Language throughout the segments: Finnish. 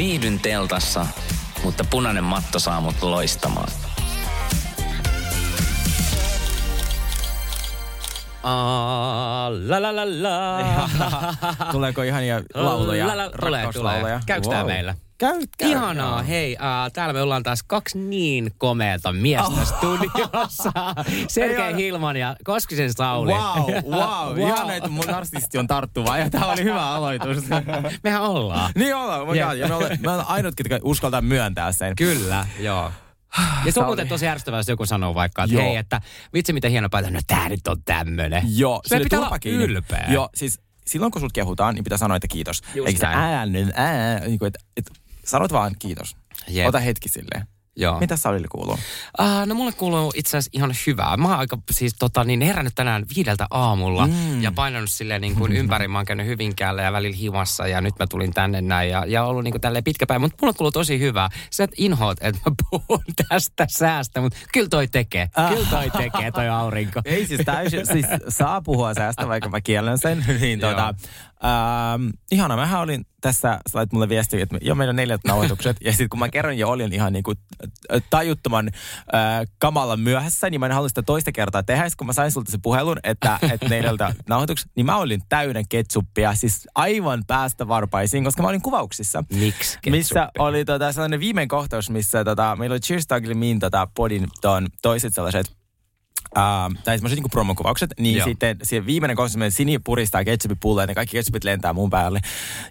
Viihdyn teltassa, mutta punainen matto saa mut loistamaan. Ah, la la la la. Tuleeko ihania lauluja, La, la, tulee, tulee. Käykö tää Wow. meillä? Käy, käy. Ihanaa, joo. hei, äh, täällä me ollaan taas kaksi niin komeata miestä oh. studiossa. Sergei Ei Hilman ja Koskisen Sauli. Wow, wow. Ihana, että mun narsisti on tarttuva ja tää oli hyvä aloitus. Mehän ollaan. niin ollaan, Jep. God. Ja me ollaan, me ollaan ainut, ketkä uskaltaa myöntää sen. Kyllä, joo. Ja se on muuten tosi ärsyttävää, jos joku sanoo vaikka, että Joo. hei, että vitsi miten hieno päivä, no tää nyt on tämmönen. Joo, Se pitää olla kiinni. ylpeä. Joo, siis silloin kun sut kehutaan, niin pitää sanoa, että kiitos. Just Eikä näin. ää, nyt, ää, niin kuin, että, että sanot vaan kiitos. Jep. Ota hetki silleen. Joo. Mitä Saulille kuuluu? Uh, no mulle kuuluu itse asiassa ihan hyvää. Mä oon aika siis tota, niin herännyt tänään viideltä aamulla mm. ja painanut silleen niin kuin ympäri. Mä oon käynyt Hyvinkäällä ja välillä himassa ja nyt mä tulin tänne näin ja, ja ollut niin kuin tälleen pitkä päivä. Mutta mulle kuuluu tosi hyvää. Sä et inhoat, että mä puhun tästä säästä, mutta kyllä toi tekee. Kyllä toi tekee toi aurinko. Ei siis täysin, siis saa puhua säästä, vaikka mä kiellän sen. niin tota, ähm, ihana, mähän olin tässä, sä lait mulle viestiä, että jo meillä on neljät nauhoitukset. ja sitten kun mä kerron jo olin ihan niinku äh, tajuttoman äh, kamalan myöhässä, niin mä en halua sitä toista kertaa tehdä. Sitten kun mä sain sulta se puhelun, että, että neljältä nauhoitukset, niin mä olin täynnä ketsuppia, siis aivan päästä varpaisiin, koska mä olin kuvauksissa. Miksi Missä oli tota, sellainen viimeinen kohtaus, missä tota, meillä oli Cheers Tugly Mean tota, podin ton, toiset sellaiset Uh, tai semmoiset niinku promokuvaukset, niin Joo. Sitten siihen viimeinen kohta, semmoinen Sini puristaa ketsupipulloa ja ne kaikki ketsupit lentää mun päälle.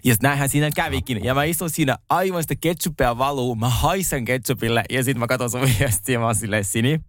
Ja näinhän siinä kävikin. Ja mä istun siinä aivan sitä ketsuppia valuu, mä haisen ketsupille ja sitten mä katson sun viestiä ja mä oon silleen, Sini,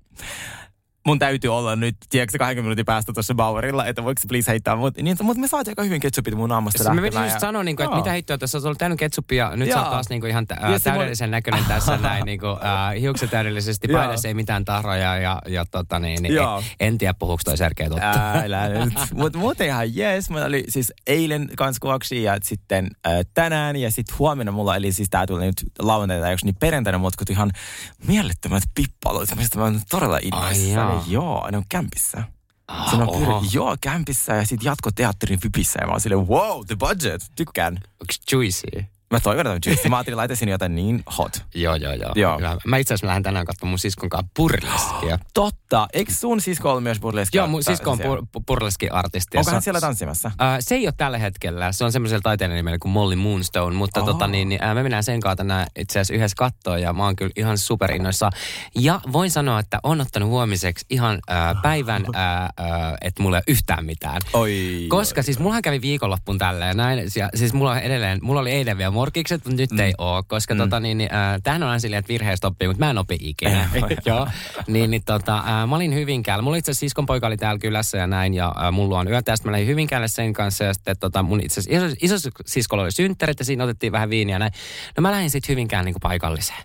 mun täytyy olla nyt, tiedätkö, 20 minuutin päästä tuossa Bauerilla, että voiko please heittää mut. Niin, mutta me saatiin aika hyvin ketsupit mun naamasta Mä menin just ja- sanoa, niin kuin, että mitä hittoa, tässä on ollut täynnä ketsuppia, nyt sä oot Joo. taas niin kuin ihan tä- täydellisen näköinen tässä näin, niin kuin, äh, hiukset täydellisesti, paidassa ei mitään tahroja ja, ja tota niin, niin Joo. en, en tiedä puhuuko toi Sergei totta. Älä nyt. Mutta muuten ihan jees. Mä oli siis eilen kans ja sitten äh, tänään ja sitten huomenna mulla, eli siis tää tulee nyt lauantaina, jos niin perjantaina mut kun ihan mielettömät pippalut, mistä mä oon todella innoissani. Jaa. Joo, ne on kämpissä. Ah, Se on oho. pyri, joo, kämpissä ja sitten jatkoteatterin fypissä ja mä oon silleen, wow, the budget, tykkään. Onks juicy? Mä toivon, että juicy. Mä ajattelin, laitaisin jotain niin hot. Joo, joo, joo. Joo. Kyllä. Mä itse asiassa lähden tänään katsomaan mun siskon kanssa burleskia. Totta. Eikö sun sisko ollut myös burleski? Joo, mun sisko on pur- burleski-artisti. Onko hän siellä tanssimassa? Äh, se ei ole tällä hetkellä. Se on semmoisella taiteilijan nimellä kuin Molly Moonstone. Mutta Oh. tota, niin, niin, äh, me mennään sen kanssa tänään itse asiassa yhdessä kattoon ja mä oon kyllä ihan superinnoissa. Ja voin sanoa, että on ottanut huomiseksi ihan äh, päivän, äh, äh, että mulla ei ole yhtään mitään. Oi. Koska siis mullahan kävi viikonloppuun tälleen näin. Ja, siis mulla edelleen, mulla oli eilen vielä morkikset, mutta nyt mm. ei oo. Koska mm. tota niin, niin äh, tämähän on aina silleen, että virheestä oppii, mutta mä en opi ikinä. Joo. Niin, niin tota, äh, mä olin Hyvinkäällä. Mulla itse asiassa siskonpoika oli täällä kylässä ja näin. Ja äh, mulla on yötä. Ja sitten mä lähdin Hyvinkäälle sen kanssa. Ja sitten tota, mun itse asiassa iso, iso siskolla oli synttärit ja siinä otettiin vähän viiniä ja näin. No mä lähdin sitten Hyvinkään niin paikalliseen.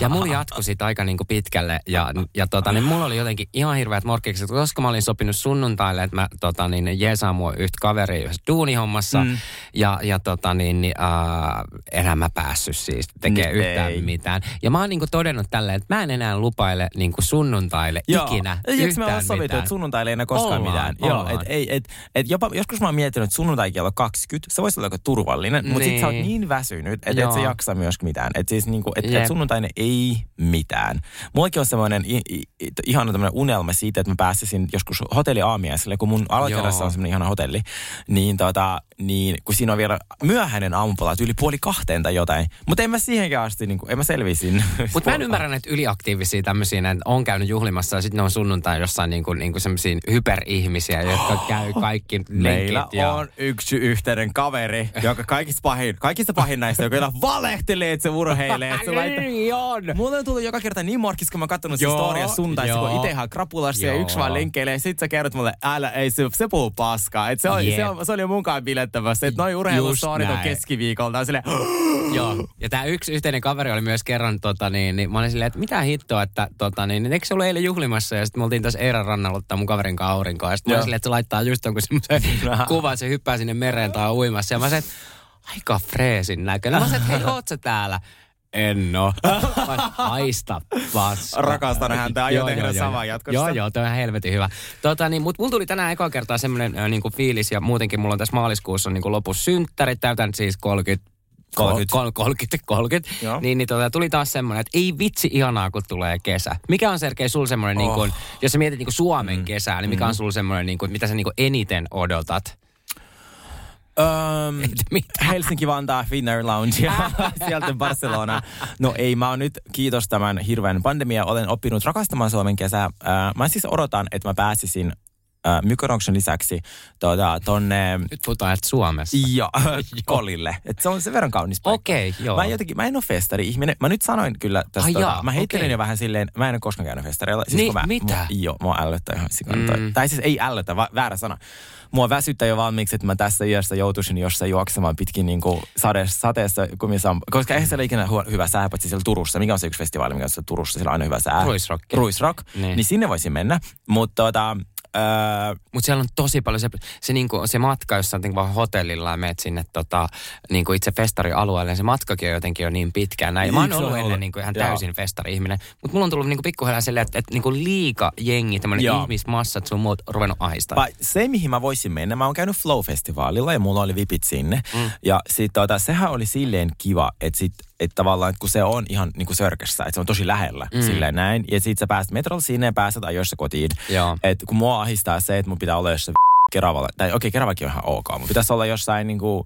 Ja mulla jatkui sit aika niin kuin pitkälle. Ja, ja tota, niin mulla oli jotenkin ihan hirveät morkkikset, koska mä olin sopinut sunnuntaille, että mä tota, niin, jeesaan mua yhtä kaveria yhdessä duunihommassa. Mm. Ja, ja tota, niin, niin, äh, enää mä päässyt siis tekemään Nyt yhtään ei. mitään. Ja mä oon niin kuin todennut tälleen, että mä en enää lupaile niin kuin sunnuntaille ikinä Eikö me yhtään olla sovittu, mitään. että sunnuntaille ei enää koskaan Ollaan, mitään? Joo, ollaan. et, ei, et, et jopa, joskus mä oon miettinyt, että sunnuntai kello 20, se voisi olla aika turvallinen, mutta sit sä oot Niin. niin väsynyt, että et Joo. sä jaksa myös mitään. Että siis niinku, et, et sunnuntaina ei mitään. Mullakin on semmoinen ihana tämmöinen unelma siitä, että mä pääsisin joskus hotelli aamiaiselle, kun mun alakerrassa Joo. on semmoinen ihana hotelli, niin, tota, niin kun siinä on vielä myöhäinen aamupala, yli puoli kahteen tai jotain. Mutta en mä siihenkään asti, niin kuin, en mä selvisin. Mutta mä en ymmärrä näitä yliaktiivisia tämmöisiä, että on käynyt juhlimassa ja sitten ne on sunnuntai jossain niinku, niinku semmoisia hyperihmisiä, jotka käy kaikki Meillä lenkit. Ja... on yksi yhteinen kaveri, joka kaikista pahin, kaikista pahin näistä, joka valehtelee, että se urheilee. Että se laittaa... Niin on. Mulla on tullut joka kerta niin morkis, kun mä oon katsonut sen storia sunnuntaissa, kun itse ihan krapulassa ja yksi vaan lenkkeilee. Sit sä kerrot mulle, älä, ei se, se puhuu paskaa. Et se, oli, Jep. se, on, se oli munkaan bilettämässä. Että noi urheilustorit on keskiviikolta. Silleen, Joo. Ja tämä yksi yhteinen kaveri oli myös kerran, tota, niin, niin mä olin silleen, että mitä hittoa, että tota, niin, niin, eikö se ollut eilen juhlimassa? Ja sitten me oltiin tässä Eiran rannalla ottaa mun kaverin kanssa aurinkoa. Ja sitten mä olin silleen, että se laittaa just jonkun semmoisen kuvan, että se hyppää sinne mereen tai uimassa. Ja mä sanoin, että aika freesin näköinen. Mä sanoin, että hei, oot sä täällä? En oo. Haista paska. Rakastan häntä, aion Joo, tehdä joo, samaa joo. jatkossa. Joo, joo, toi on ihan helvetin hyvä. Tota, niin, mutta mulla tuli tänään eka kertaa semmoinen äh, niinku fiilis ja muutenkin mulla on tässä maaliskuussa niinku lopussa synttärit, täytän siis 30 30. 30, 30, 30. Joo. Niin, niin tota, tuli taas semmoinen, että ei vitsi ihanaa, kun tulee kesä. Mikä on Sergei sul semmoinen, oh. niin kun, jos sä mietit niin Suomen mm. kesää, niin mikä on sul semmoinen, niin kun, mitä sä niin eniten odotat? Öm, Mitä? Helsinki Vantaa Finnair Lounge ja sieltä Barcelona. No ei, mä oon nyt, kiitos tämän hirveän pandemia, olen oppinut rakastamaan Suomen kesää. Äh, mä siis odotan, että mä pääsisin äh, lisäksi tuota, tonne Nyt puhutaan, että Suomessa. ja, kolille. Et se on sen verran kaunis paikka. Okei, joo. Mä, en jotenkin, mä en ole festari-ihminen. Mä nyt sanoin kyllä tästä. Ai tota, jaa, mä heittelin okei. jo vähän silleen, mä en ole koskaan käynyt festareilla. Siis Niin, mä, mitä? Mua, joo, mua ällöttää ihan sikana. Mm. Tai siis ei ällötä, va, väärä sana. Mua väsyttää jo valmiiksi, että mä tässä iässä joutuisin jossain juoksemaan pitkin niin kuin sade, sateessa, kumissa on, koska eihän siellä ikinä hu- hyvä sää, paitsi siellä Turussa. Mikä on se yksi festivaali, mikä on siellä Turussa? Siellä on aina hyvä sää. Ruisrock. Ruisrock. Niin. Niin. niin sinne voisin mennä. Mutta tota, öö, Mutta siellä on tosi paljon se, se, niinku, se matka, jos sä oot niinku vaan hotellilla ja meet sinne tota, niinku itse festarialueelle, niin se matkakin on jotenkin jo niin pitkään. Näin. Mä oon on ollut ollut. ennen niinku ihan Joo. täysin festari-ihminen, mutta mulla on tullut niinku pikkuhiljaa silleen, että, että niinku liika jengi, tämmöinen ihmismassat sun muut ruvennut ahistaa. Se, mihin mä voisin mennä, mä oon käynyt Flow-festivaalilla ja mulla oli vipit sinne. Mm. Ja sit tota, sehän oli silleen kiva, että sit, et tavallaan, että kun se on ihan niin kuin sörkässä, että se on tosi lähellä, mm. silleen näin. Ja sit sä pääset metrolla sinne ja pääset ajoissa kotiin. Joo. Et kun mua ahistaa se, että mun pitää olla jossain Keravalla, tai okei, Keravakin on ihan ok, mutta pitäisi olla jossain niin kuin,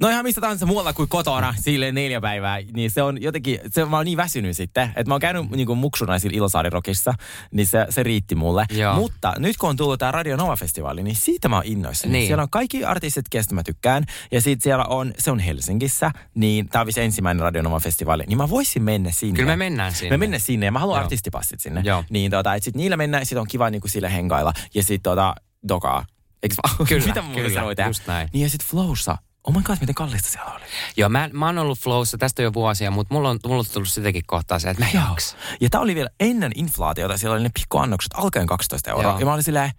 no ihan missä tahansa muualla kuin kotona, silleen neljä päivää, niin se on jotenkin, se, mä oon niin väsynyt sitten, että mä oon käynyt niin kuin muksuna sillä Ilosaarirokissa, niin se, se riitti mulle. Joo. Mutta nyt kun on tullut tämä Radio Nova-festivaali, niin siitä mä oon innoissani. Niin. Siellä on kaikki artistit, kestä mä tykkään, ja sitten siellä on, se on Helsingissä, niin tämä on ensimmäinen Radio Nova-festivaali, niin mä voisin mennä sinne. Kyllä me mennään sinne. Me mennään sinne, ja mä haluan Joo. artistipassit sinne. Joo. Niin tota, että sit niillä mennään, sit on kiva niinku sille hengailla, ja sit tota, dokaa. Eiks vaan? Kyllä, Mitä muuta kyllä, se voi tehdä? just näin. Niin ja sit Flowssa, oh my god, miten kallista siellä oli. Joo, mä, mä oon ollut flowssa tästä jo vuosia, mutta mulla on, mulla on tullut sitäkin kohtaa se, että mä en jaksa. Ja tää oli vielä ennen inflaatiota, siellä oli ne pikkuannokset alkaen 12 euroa. Joo. Ja mä olin silleen,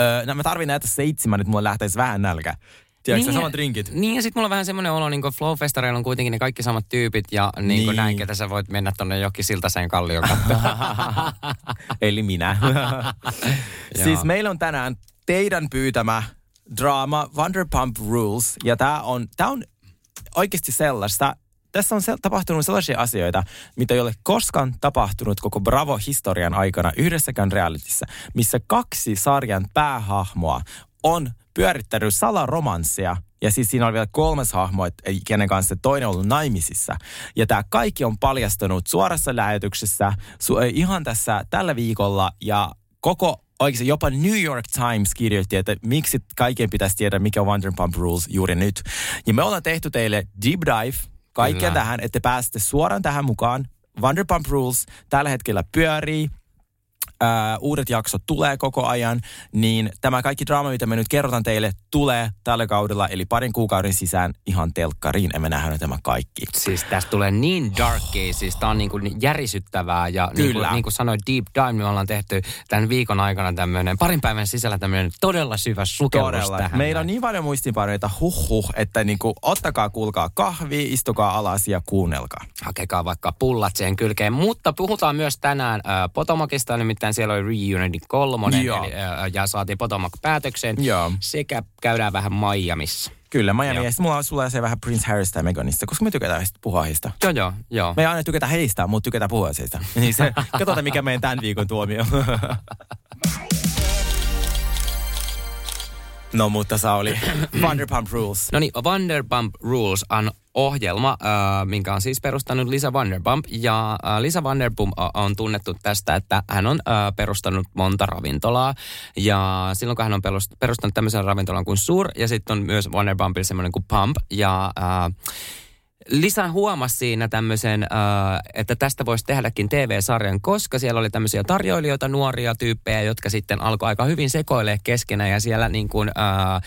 öö, no mä tarvin näitä seitsemän, että mulla lähteisi vähän nälkä. Tiedätkö, niin, samat rinkit. Niin ja sitten mulla on vähän semmoinen olo, niin Flow-festareilla on kuitenkin ne kaikki samat tyypit ja niin Niin. näin, ketä sä voit mennä tonne johonkin siltaseen kallioon Eli minä. siis meillä on tänään teidän pyytämä draama Vanderpump Rules. Ja tää on, tää on oikeasti sellaista, tässä on tapahtunut sellaisia asioita, mitä ei ole koskaan tapahtunut koko Bravo-historian aikana yhdessäkään realityssä, missä kaksi sarjan päähahmoa on pyörittänyt salaromanssia. Ja siis siinä on vielä kolmas hahmo, et- ei- kenen kanssa toinen on ollut naimisissa. Ja tämä kaikki on paljastunut suorassa lähetyksessä su- ihan tässä tällä viikolla ja koko Oikeasti jopa New York Times kirjoitti, että miksi kaiken pitäisi tiedä, mikä on Vanderpump Rules juuri nyt. Ja me ollaan tehty teille deep dive kaikkea Kyllä. tähän, että te pääsette suoraan tähän mukaan. Vanderpump Rules tällä hetkellä pyörii. Ää, uudet jaksot tulee koko ajan, niin tämä kaikki draama, mitä me nyt kerrotaan teille, tulee tällä kaudella, eli parin kuukauden sisään ihan telkkariin, ja me nähdään tämä kaikki. Siis tästä tulee niin darkia, siis tää on niinku järisyttävää ja niin Kyllä. kuin, niin kuin sanoin Deep Dive, me ollaan tehty tämän viikon aikana tämmöinen, parin päivän sisällä tämmöinen todella syvä sukellus Todella. tähän. Meillä on niin paljon muistiinpanoja, huh huh, että niinku, ottakaa, kuulkaa kahvi, istukaa alas ja kuunnelkaa. hakekaa vaikka pullat siihen kylkeen. Mutta puhutaan myös tänään äh, Potomacista, nimittäin siellä oli Reunion kolmonen, Joo. eli, äh, ja saatiin Potomac päätökseen. Joo. Sekä käydään vähän Miamissa. Kyllä, Miami. Joo. Ja sitten mulla on sulla se vähän Prince Harrystä ja Meganista, koska me tykätään heistä puhua heistä. Joo, joo, joo. Me ei aina tykätä heistä, mutta tykätään puhua heistä. Niin se, katsotaan mikä meidän tämän viikon tuomio. no mutta Sauli, Vanderpump Rules. No niin, Vanderpump Rules on ohjelma, äh, minkä on siis perustanut Lisa Vanderpump. Ja äh, Lisa Vanderpump o- on tunnettu tästä, että hän on äh, perustanut monta ravintolaa. Ja silloin kun hän on perust- perustanut tämmöisen ravintolan kuin Sur, ja sitten on myös Vanderpumpilla semmoinen kuin Pump. Ja äh, Lisa huomasi siinä tämmöisen, äh, että tästä voisi tehdäkin TV-sarjan, koska siellä oli tämmöisiä tarjoilijoita, nuoria tyyppejä, jotka sitten alkoi aika hyvin sekoilee keskenään ja siellä niin kuin, äh,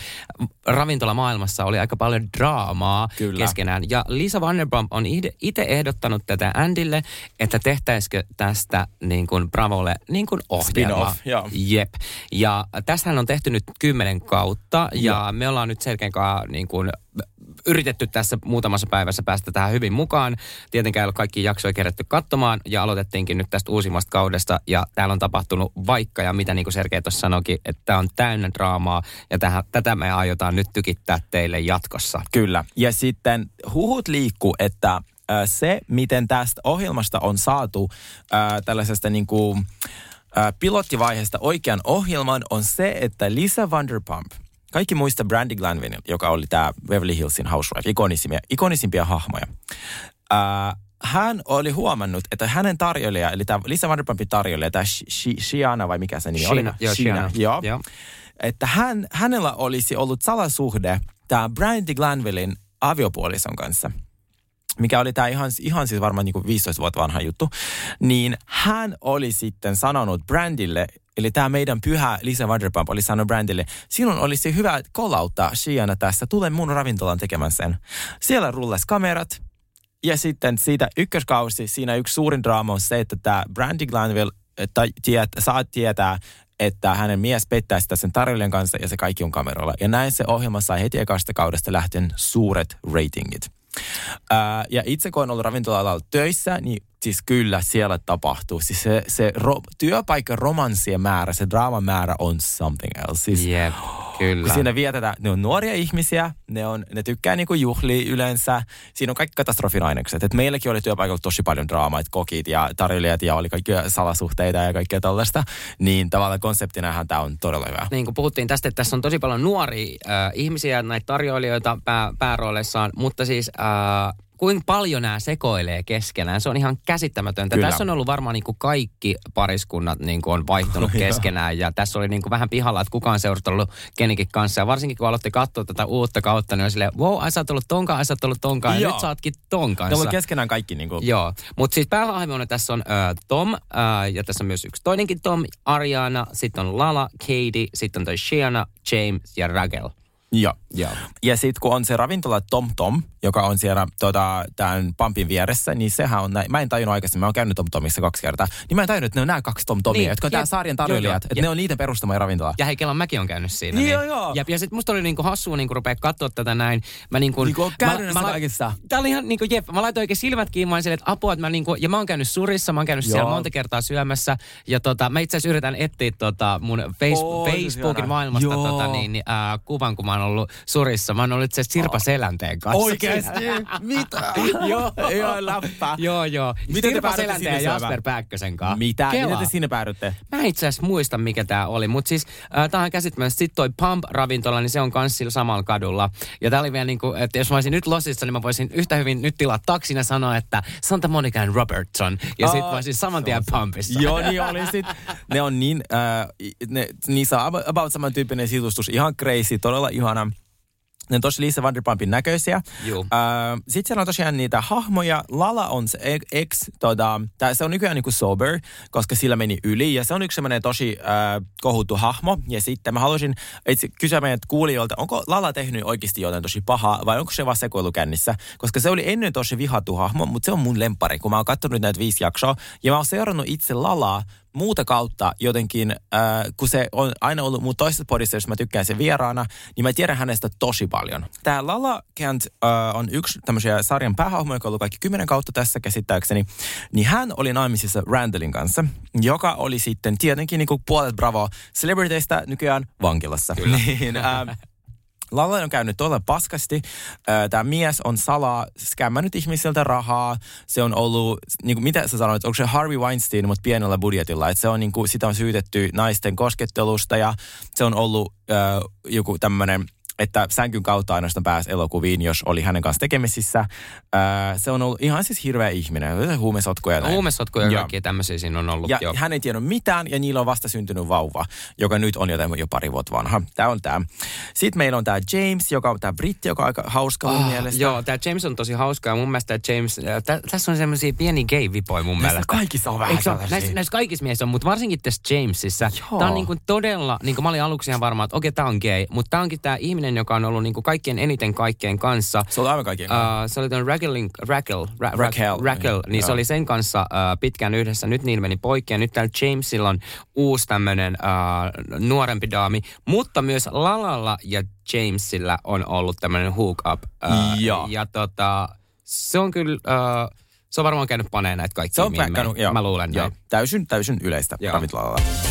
ravintolamaailmassa oli aika paljon draamaa Kyllä. keskenään. Ja Lisa Vanderpump on itse ehdottanut tätä Andylle, että tehtäisikö tästä niin kuin Bravolle niin kuin ohjelma. Joo. Jep. Ja tästähän on tehty nyt kymmenen kautta ja me ollaan nyt selkeän niin kuin yritetty tässä muutamassa päivässä päästä tähän hyvin mukaan. Tietenkään ei ole kaikki jaksoja kerätty katsomaan ja aloitettiinkin nyt tästä uusimmasta kaudesta ja täällä on tapahtunut vaikka ja mitä niin kuin Sergei tuossa sanoikin, että on täynnä draamaa ja tähän, tätä me aiotaan nyt tykittää teille jatkossa. Kyllä. Ja sitten huhut liikkuu, että se, miten tästä ohjelmasta on saatu äh, tällaisesta niin kuin, äh, pilottivaiheesta oikean ohjelman, on se, että Lisa Vanderpump, kaikki muista Brandy Glanville, joka oli tämä Beverly Hillsin housewife, ikonisimpia, ikonisimpia hahmoja. Äh, hän oli huomannut, että hänen tarjoilija, eli tämä Lisa Vanderpumpin tarjoilija, tämä Shiana vai mikä se nimi oli? Sheena, joo, Sheena. Joo. Joo. Että hän, hänellä olisi ollut salasuhde tämä Brandy Glanvillein aviopuolison kanssa mikä oli tämä ihan, ihan siis varmaan niin kuin 15 vuotta vanha juttu, niin hän oli sitten sanonut Brandille, eli tämä meidän pyhä Lisa Vanderpump oli sanonut Brandille, sinun olisi hyvä kolauttaa Shiana tässä, tule mun ravintolan tekemään sen. Siellä rullas kamerat, ja sitten siitä ykköskausi, siinä yksi suurin draama on se, että tämä Brandy Glanville että tiet, saat tietää, että hänen mies pettää sitä sen tarjoilijan kanssa ja se kaikki on kameralla. Ja näin se ohjelma sai heti ekasta kaudesta lähtien suuret ratingit. Ää, ja itse kun on ollut ravintola töissä, niin siis kyllä siellä tapahtuu. Siis se, se ro, työpaikan romanssien määrä, se draaman määrä on something else. Siis, Jep, kyllä. kun siinä vietetään, ne on nuoria ihmisiä, ne, on, ne tykkää niinku juhlia yleensä. Siinä on kaikki katastrofin ainekset. Et meilläkin oli työpaikalla tosi paljon draamaa, että kokit ja tarjoilijat ja oli kaikkia salasuhteita ja kaikkea tällaista. Niin tavallaan konseptinahan tämä on todella hyvä. niin kuin puhuttiin tästä, että tässä on tosi paljon nuoria äh, ihmisiä, näitä tarjoilijoita pää, päärooleissaan, mutta siis äh, kuinka paljon nämä sekoilee keskenään, se on ihan käsittämätöntä. Kyllä. Tässä on ollut varmaan niin kuin kaikki pariskunnat niin kuin on vaihtunut keskenään ja tässä oli niin kuin vähän pihalla, että kukaan seurustellut kenikin kanssa. Ja varsinkin kun aloitte katsoa tätä uutta kautta, niin oli silleen, wow, ai sä oot ollut tonkaan, ai sä oot ollut tonkaan ja Joo. nyt sä ootkin ton kanssa. on keskenään kaikki niinku, Joo, mutta siis päähahmona tässä on äh, Tom, äh, ja tässä on myös yksi toinenkin Tom, Ariana, sitten on Lala, Katie, sitten on toi Shiana, James ja Ragel. Joo. Joo. Ja sitten kun on se ravintola Tom Tom, joka on siellä tota, tämän pampin vieressä, niin sehän on näin. Mä en tajunnut aikaisemmin, mä oon käynyt Tom Tomissa kaksi kertaa. Niin mä en tajunnut, että ne on nämä kaksi Tom Tomia, Niin, niin, jotka on tämän sarjan tarjoilijat. Että ne on niiden perustama ravintola. Ja hei, Kelan mäkin on käynyt siinä. Niin, joo, joo. Ja, ja sitten musta oli niinku hassua niinku rupea katsoa tätä näin. Mä niinku, Niin kuin on käynyt näissä kaikissa. Tää oli ihan niinku, jep, mä laitoin oikein silmät kiinni, mä että apua, että mä niinku, ja mä oon käynyt surissa, mä oon käynyt siellä Joo. monta kertaa syömässä. Ja tota, mä itse asiassa yritän etsiä tota mun face, se Facebookin maailmasta Joo. tota, niin, niin, äh, kuvan, kun mä oon ollut surissa. Mä oon ollut itse Sirpa Selänteen kanssa. Oikeesti? Mitä? joo. Joo, läppä. Joo, joo. Miten te sinne ja Jasper? Pääkkösen kanssa. Mitä? Kelaa. Miten te sinne päädytte? Mä en itse asiassa muista, mikä tämä oli, mutta siis äh, tämä on käsittämättä. Sitten toi Pump-ravintola, niin se on kans sillä samalla kadulla. Ja tää oli vielä niin kuin, että jos mä olisin nyt Losissa, niin mä voisin yhtä hyvin nyt tilaa taksin ja sanoa, että Santa Monica and Robertson. Ja sit Aa, mä olisin saman tien Pumpissa. Joo, niin oli sit. Ne on niin, äh, ne, niissä on about samantyyppinen sisustus. Ihan crazy, todella ihana. Ne on tosi Lisa Vanderpumpin näköisiä. Äh, Sitten siellä on tosiaan niitä hahmoja. Lala on se e- ex, tota, tää, se on nykyään niinku sober, koska sillä meni yli. Ja se on yksi semmoinen tosi äh, kohuttu hahmo. Ja sitten mä haluaisin itse kysyä meidän kuulijoilta, onko Lala tehnyt oikeasti jotain tosi pahaa vai onko se vaan sekoilukännissä? Koska se oli ennen tosi vihattu hahmo, mutta se on mun lempari, kun mä oon katsonut näitä viisi jaksoa. Ja mä oon seurannut itse Lalaa muuta kautta jotenkin, äh, kun se on aina ollut mun toisessa podissa, jos mä tykkään sen vieraana, niin mä tiedän hänestä tosi paljon. Tämä Lala Kent äh, on yksi tämmöisiä sarjan päähahmoja, joka on ollut kaikki kymmenen kautta tässä käsittääkseni. Niin hän oli naimisissa Randallin kanssa, joka oli sitten tietenkin niin kuin puolet Bravo celebrityistä nykyään vankilassa. niin, äh, Lalla on käynyt todella paskasti. Tämä mies on salaa skämmännyt ihmisiltä rahaa. Se on ollut, niin kuin, mitä sä sanoit, onko se Harvey Weinstein, mutta pienellä budjetilla. Et se on, niin kuin, sitä on syytetty naisten koskettelusta ja se on ollut äh, joku tämmöinen että sänkyn kautta ainoastaan pääsi elokuviin, jos oli hänen kanssa tekemisissä. Ää, se on ollut ihan siis hirveä ihminen, huumesotkuja. ja näin. Huumesotkuja ja kaikkia tämmöisiä siinä on ollut. Ja joo. hän ei tiennyt mitään ja niillä on vasta syntynyt vauva, joka nyt on jotain jo pari vuotta vanha. Tämä on tämä. Sitten meillä on tämä James, joka on tämä britti, joka on aika hauska mun Ah, mielestä. Joo, tämä James on tosi hauska ja mun mielestä James, äh, tä, tässä on semmoisia pieni gay-vipoja mun Näissä mielestä. kaikissa on vähän näissä, näissä kaikissa miehissä on, mutta varsinkin tässä Jamesissa. Joo. Tämä on niinku todella, niin kuin mä olin aluksi ihan varma, että okei, tämä on gay, mutta tämä onkin tämä ihminen, joka on ollut niinku kaikkien eniten kaikkien kanssa. Se oli aivan kaikkien Uh, se oli tuon Raquelin, Raquel, Ra, Raquel, Raquel, niin, niin se oli sen kanssa uh, pitkään yhdessä. Nyt niillä meni poikki ja nyt täällä Jamesilla on uusi tämmöinen uh, nuorempi daami. Mutta myös Lalalla ja Jamesilla on ollut tämmöinen hook up. Uh, Joo. Ja tota, se on kyllä, uh, se on varmaan käynyt paneen näitä kaikkia. Se on päkkännyt, joo. Mä luulen joo. näin. Täysin, täysin yleistä Joo. ravintolalla.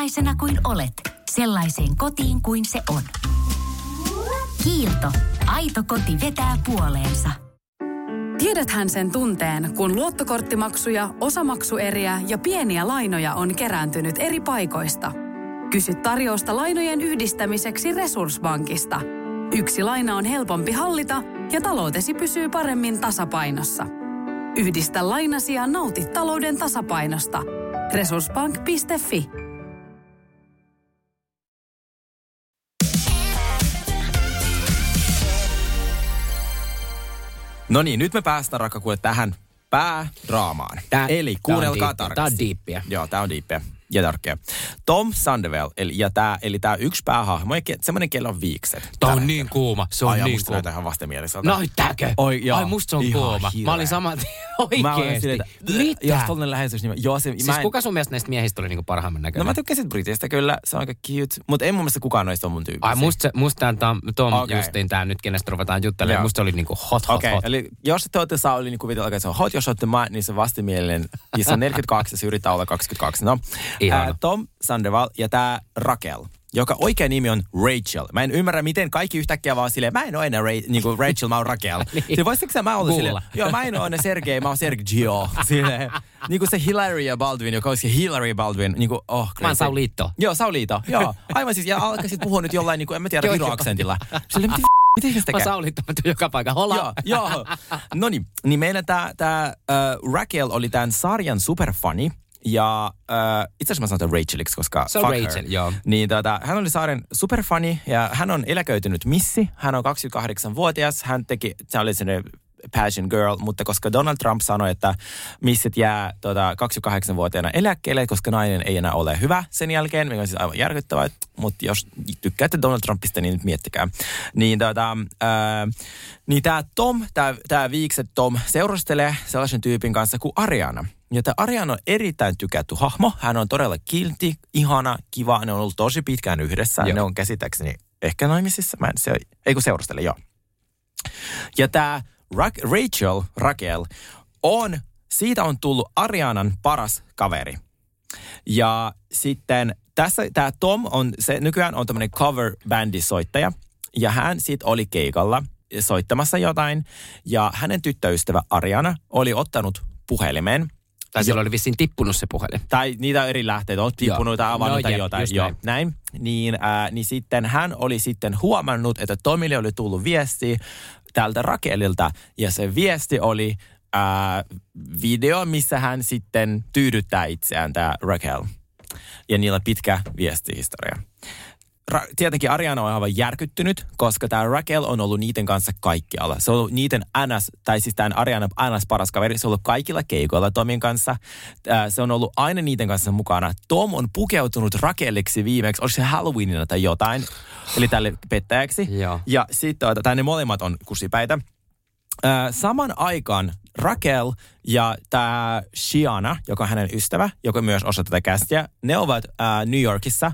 Sellaisena kuin olet, sellaiseen kotiin kuin se on. Kiilto. Aito koti vetää puoleensa. Tiedäthän sen tunteen, kun luottokorttimaksuja, osamaksueriä ja pieniä lainoja on kerääntynyt eri paikoista. Kysy tarjousta lainojen yhdistämiseksi Resurssbankista. Yksi laina on helpompi hallita ja taloutesi pysyy paremmin tasapainossa. Yhdistä lainasi ja nauti talouden tasapainosta. Resurssbank.fi No niin, nyt me päästään rakkakuule tähän päädraamaan. Tää- eli tää on kuunnelkaa tarkasti. Tää on diippiä. Joo, tää on diippiä ja tärkeä. Tom Sandoval, eli, ja tää, eli tää yksi päähahmo, ja ke- semmoinen, kello on viikset. Tää on niin hetkellä. kuuma, se on Ai, niin kuuma. näyttää ihan vastenmieliseltä. Näyttääkö? Oi, joo. Ai musta se on Ihan kuuma. hirveä. Mä olin saman tien Mä olin oikeesti. silleen, että, Mitä? Jos tollanen läheisyys, niin joo, se, Siis mä en, kuka sun mielestä näistä miehistä oli niinku parhaimman näköinen? No mä tykkäsin Britistä kyllä, se on aika cute, mutta ei mun mielestä kukaan noista on mun tyyppisiä. Ai musta, musta tää Tom, Tom okay. justiin tää nyt, kenestä ruvetaan juttelemaan, Joo. musta se oli niinku hot, hot, Okei, hot. okay, eli jos te olette saa, niin kuvitella, että se on hot, jos olette mä, niin se vastenmielinen, ja se on 42 ja se yrittää olla 22. No, Ihana. Tom Sandoval ja tämä Raquel, joka oikea nimi on Rachel. Mä en ymmärrä, miten kaikki yhtäkkiä vaan silleen, mä en ole enää Ra- niin kuin Rachel, mä oon Raquel. niin. Siis voisitko sä mä olla silleen, joo mä en ole enää Sergei, mä oon Sergio. Silleen, niin kuin se Hilary Baldwin, joka olisi Hilary Baldwin, niin kuin, oh, Mä oon crazy. Saulito. Joo, Saulito, joo. Aivan siis, ja alkaisit puhua nyt jollain, niin kuin, en mä tiedä. Viro-aksentilla. Silleen, mitä Miten se Mä tekee? Mä tuun joka paikka. Hola. Joo, joo. No niin, niin meillä tämä tää, uh, Raquel oli tämän sarjan superfani. Ja uh, itse asiassa mä sanon Racheliksi, koska Se on fuck Rachel, her. joo. Niin tota, hän oli sarjan superfani ja hän on eläköitynyt missi. Hän on 28-vuotias. Hän teki, se oli sellainen passion girl, mutta koska Donald Trump sanoi, että missit jää tota, 28-vuotiaana eläkkeelle, koska nainen ei enää ole hyvä sen jälkeen, mikä on siis aivan järkyttävää, mutta jos tykkäätte Donald Trumpista, niin nyt miettikää. Niin, tota, ää, niin tämä Tom, tämä viikset Tom, seurustelee sellaisen tyypin kanssa kuin Ariana. Ja tämä Ariana on erittäin tykätty hahmo. Hän on todella kilti, ihana, kiva. Ne on ollut tosi pitkään yhdessä. Joo. Ne on käsittääkseni ehkä naimisissa. Mä en, se, ei kun seurustele, joo. Ja tämä Ra- Rachel, Raquel, on, siitä on tullut Arianan paras kaveri. Ja sitten tässä tämä Tom on, se nykyään on tämmöinen cover-bändisoittaja. Ja hän sitten oli keikalla soittamassa jotain. Ja hänen tyttöystävä Ariana oli ottanut puhelimen. Tai silloin oli vissiin tippunut se puhelin. Tai niitä eri lähteitä, on tippunut tai avannut No tai jep, jotain. Joo, näin. näin. Niin, äh, niin sitten hän oli sitten huomannut, että Tomille oli tullut viesti tältä Rakelilta. Ja se viesti oli äh, video, missä hän sitten tyydyttää itseään, tämä Raquel. Ja niillä pitkä viestihistoria. Ra- tietenkin Ariana on aivan järkyttynyt, koska tämä Raquel on ollut niiden kanssa kaikkialla. Se on ollut niiden NS, tai siis tämän Ariana NS paras kaveri, se on ollut kaikilla keikoilla Tomin kanssa. Se on ollut aina niiden kanssa mukana. Tom on pukeutunut Raqueliksi viimeksi, oliko se Halloweenina tai jotain, eli tälle pettäjäksi. Joo. Ja sitten, tai ne molemmat on kusipäitä. Saman aikaan Raquel ja tämä Shiana, joka on hänen ystävä, joka myös osa tätä kästiä, ne ovat äh, New Yorkissa äh,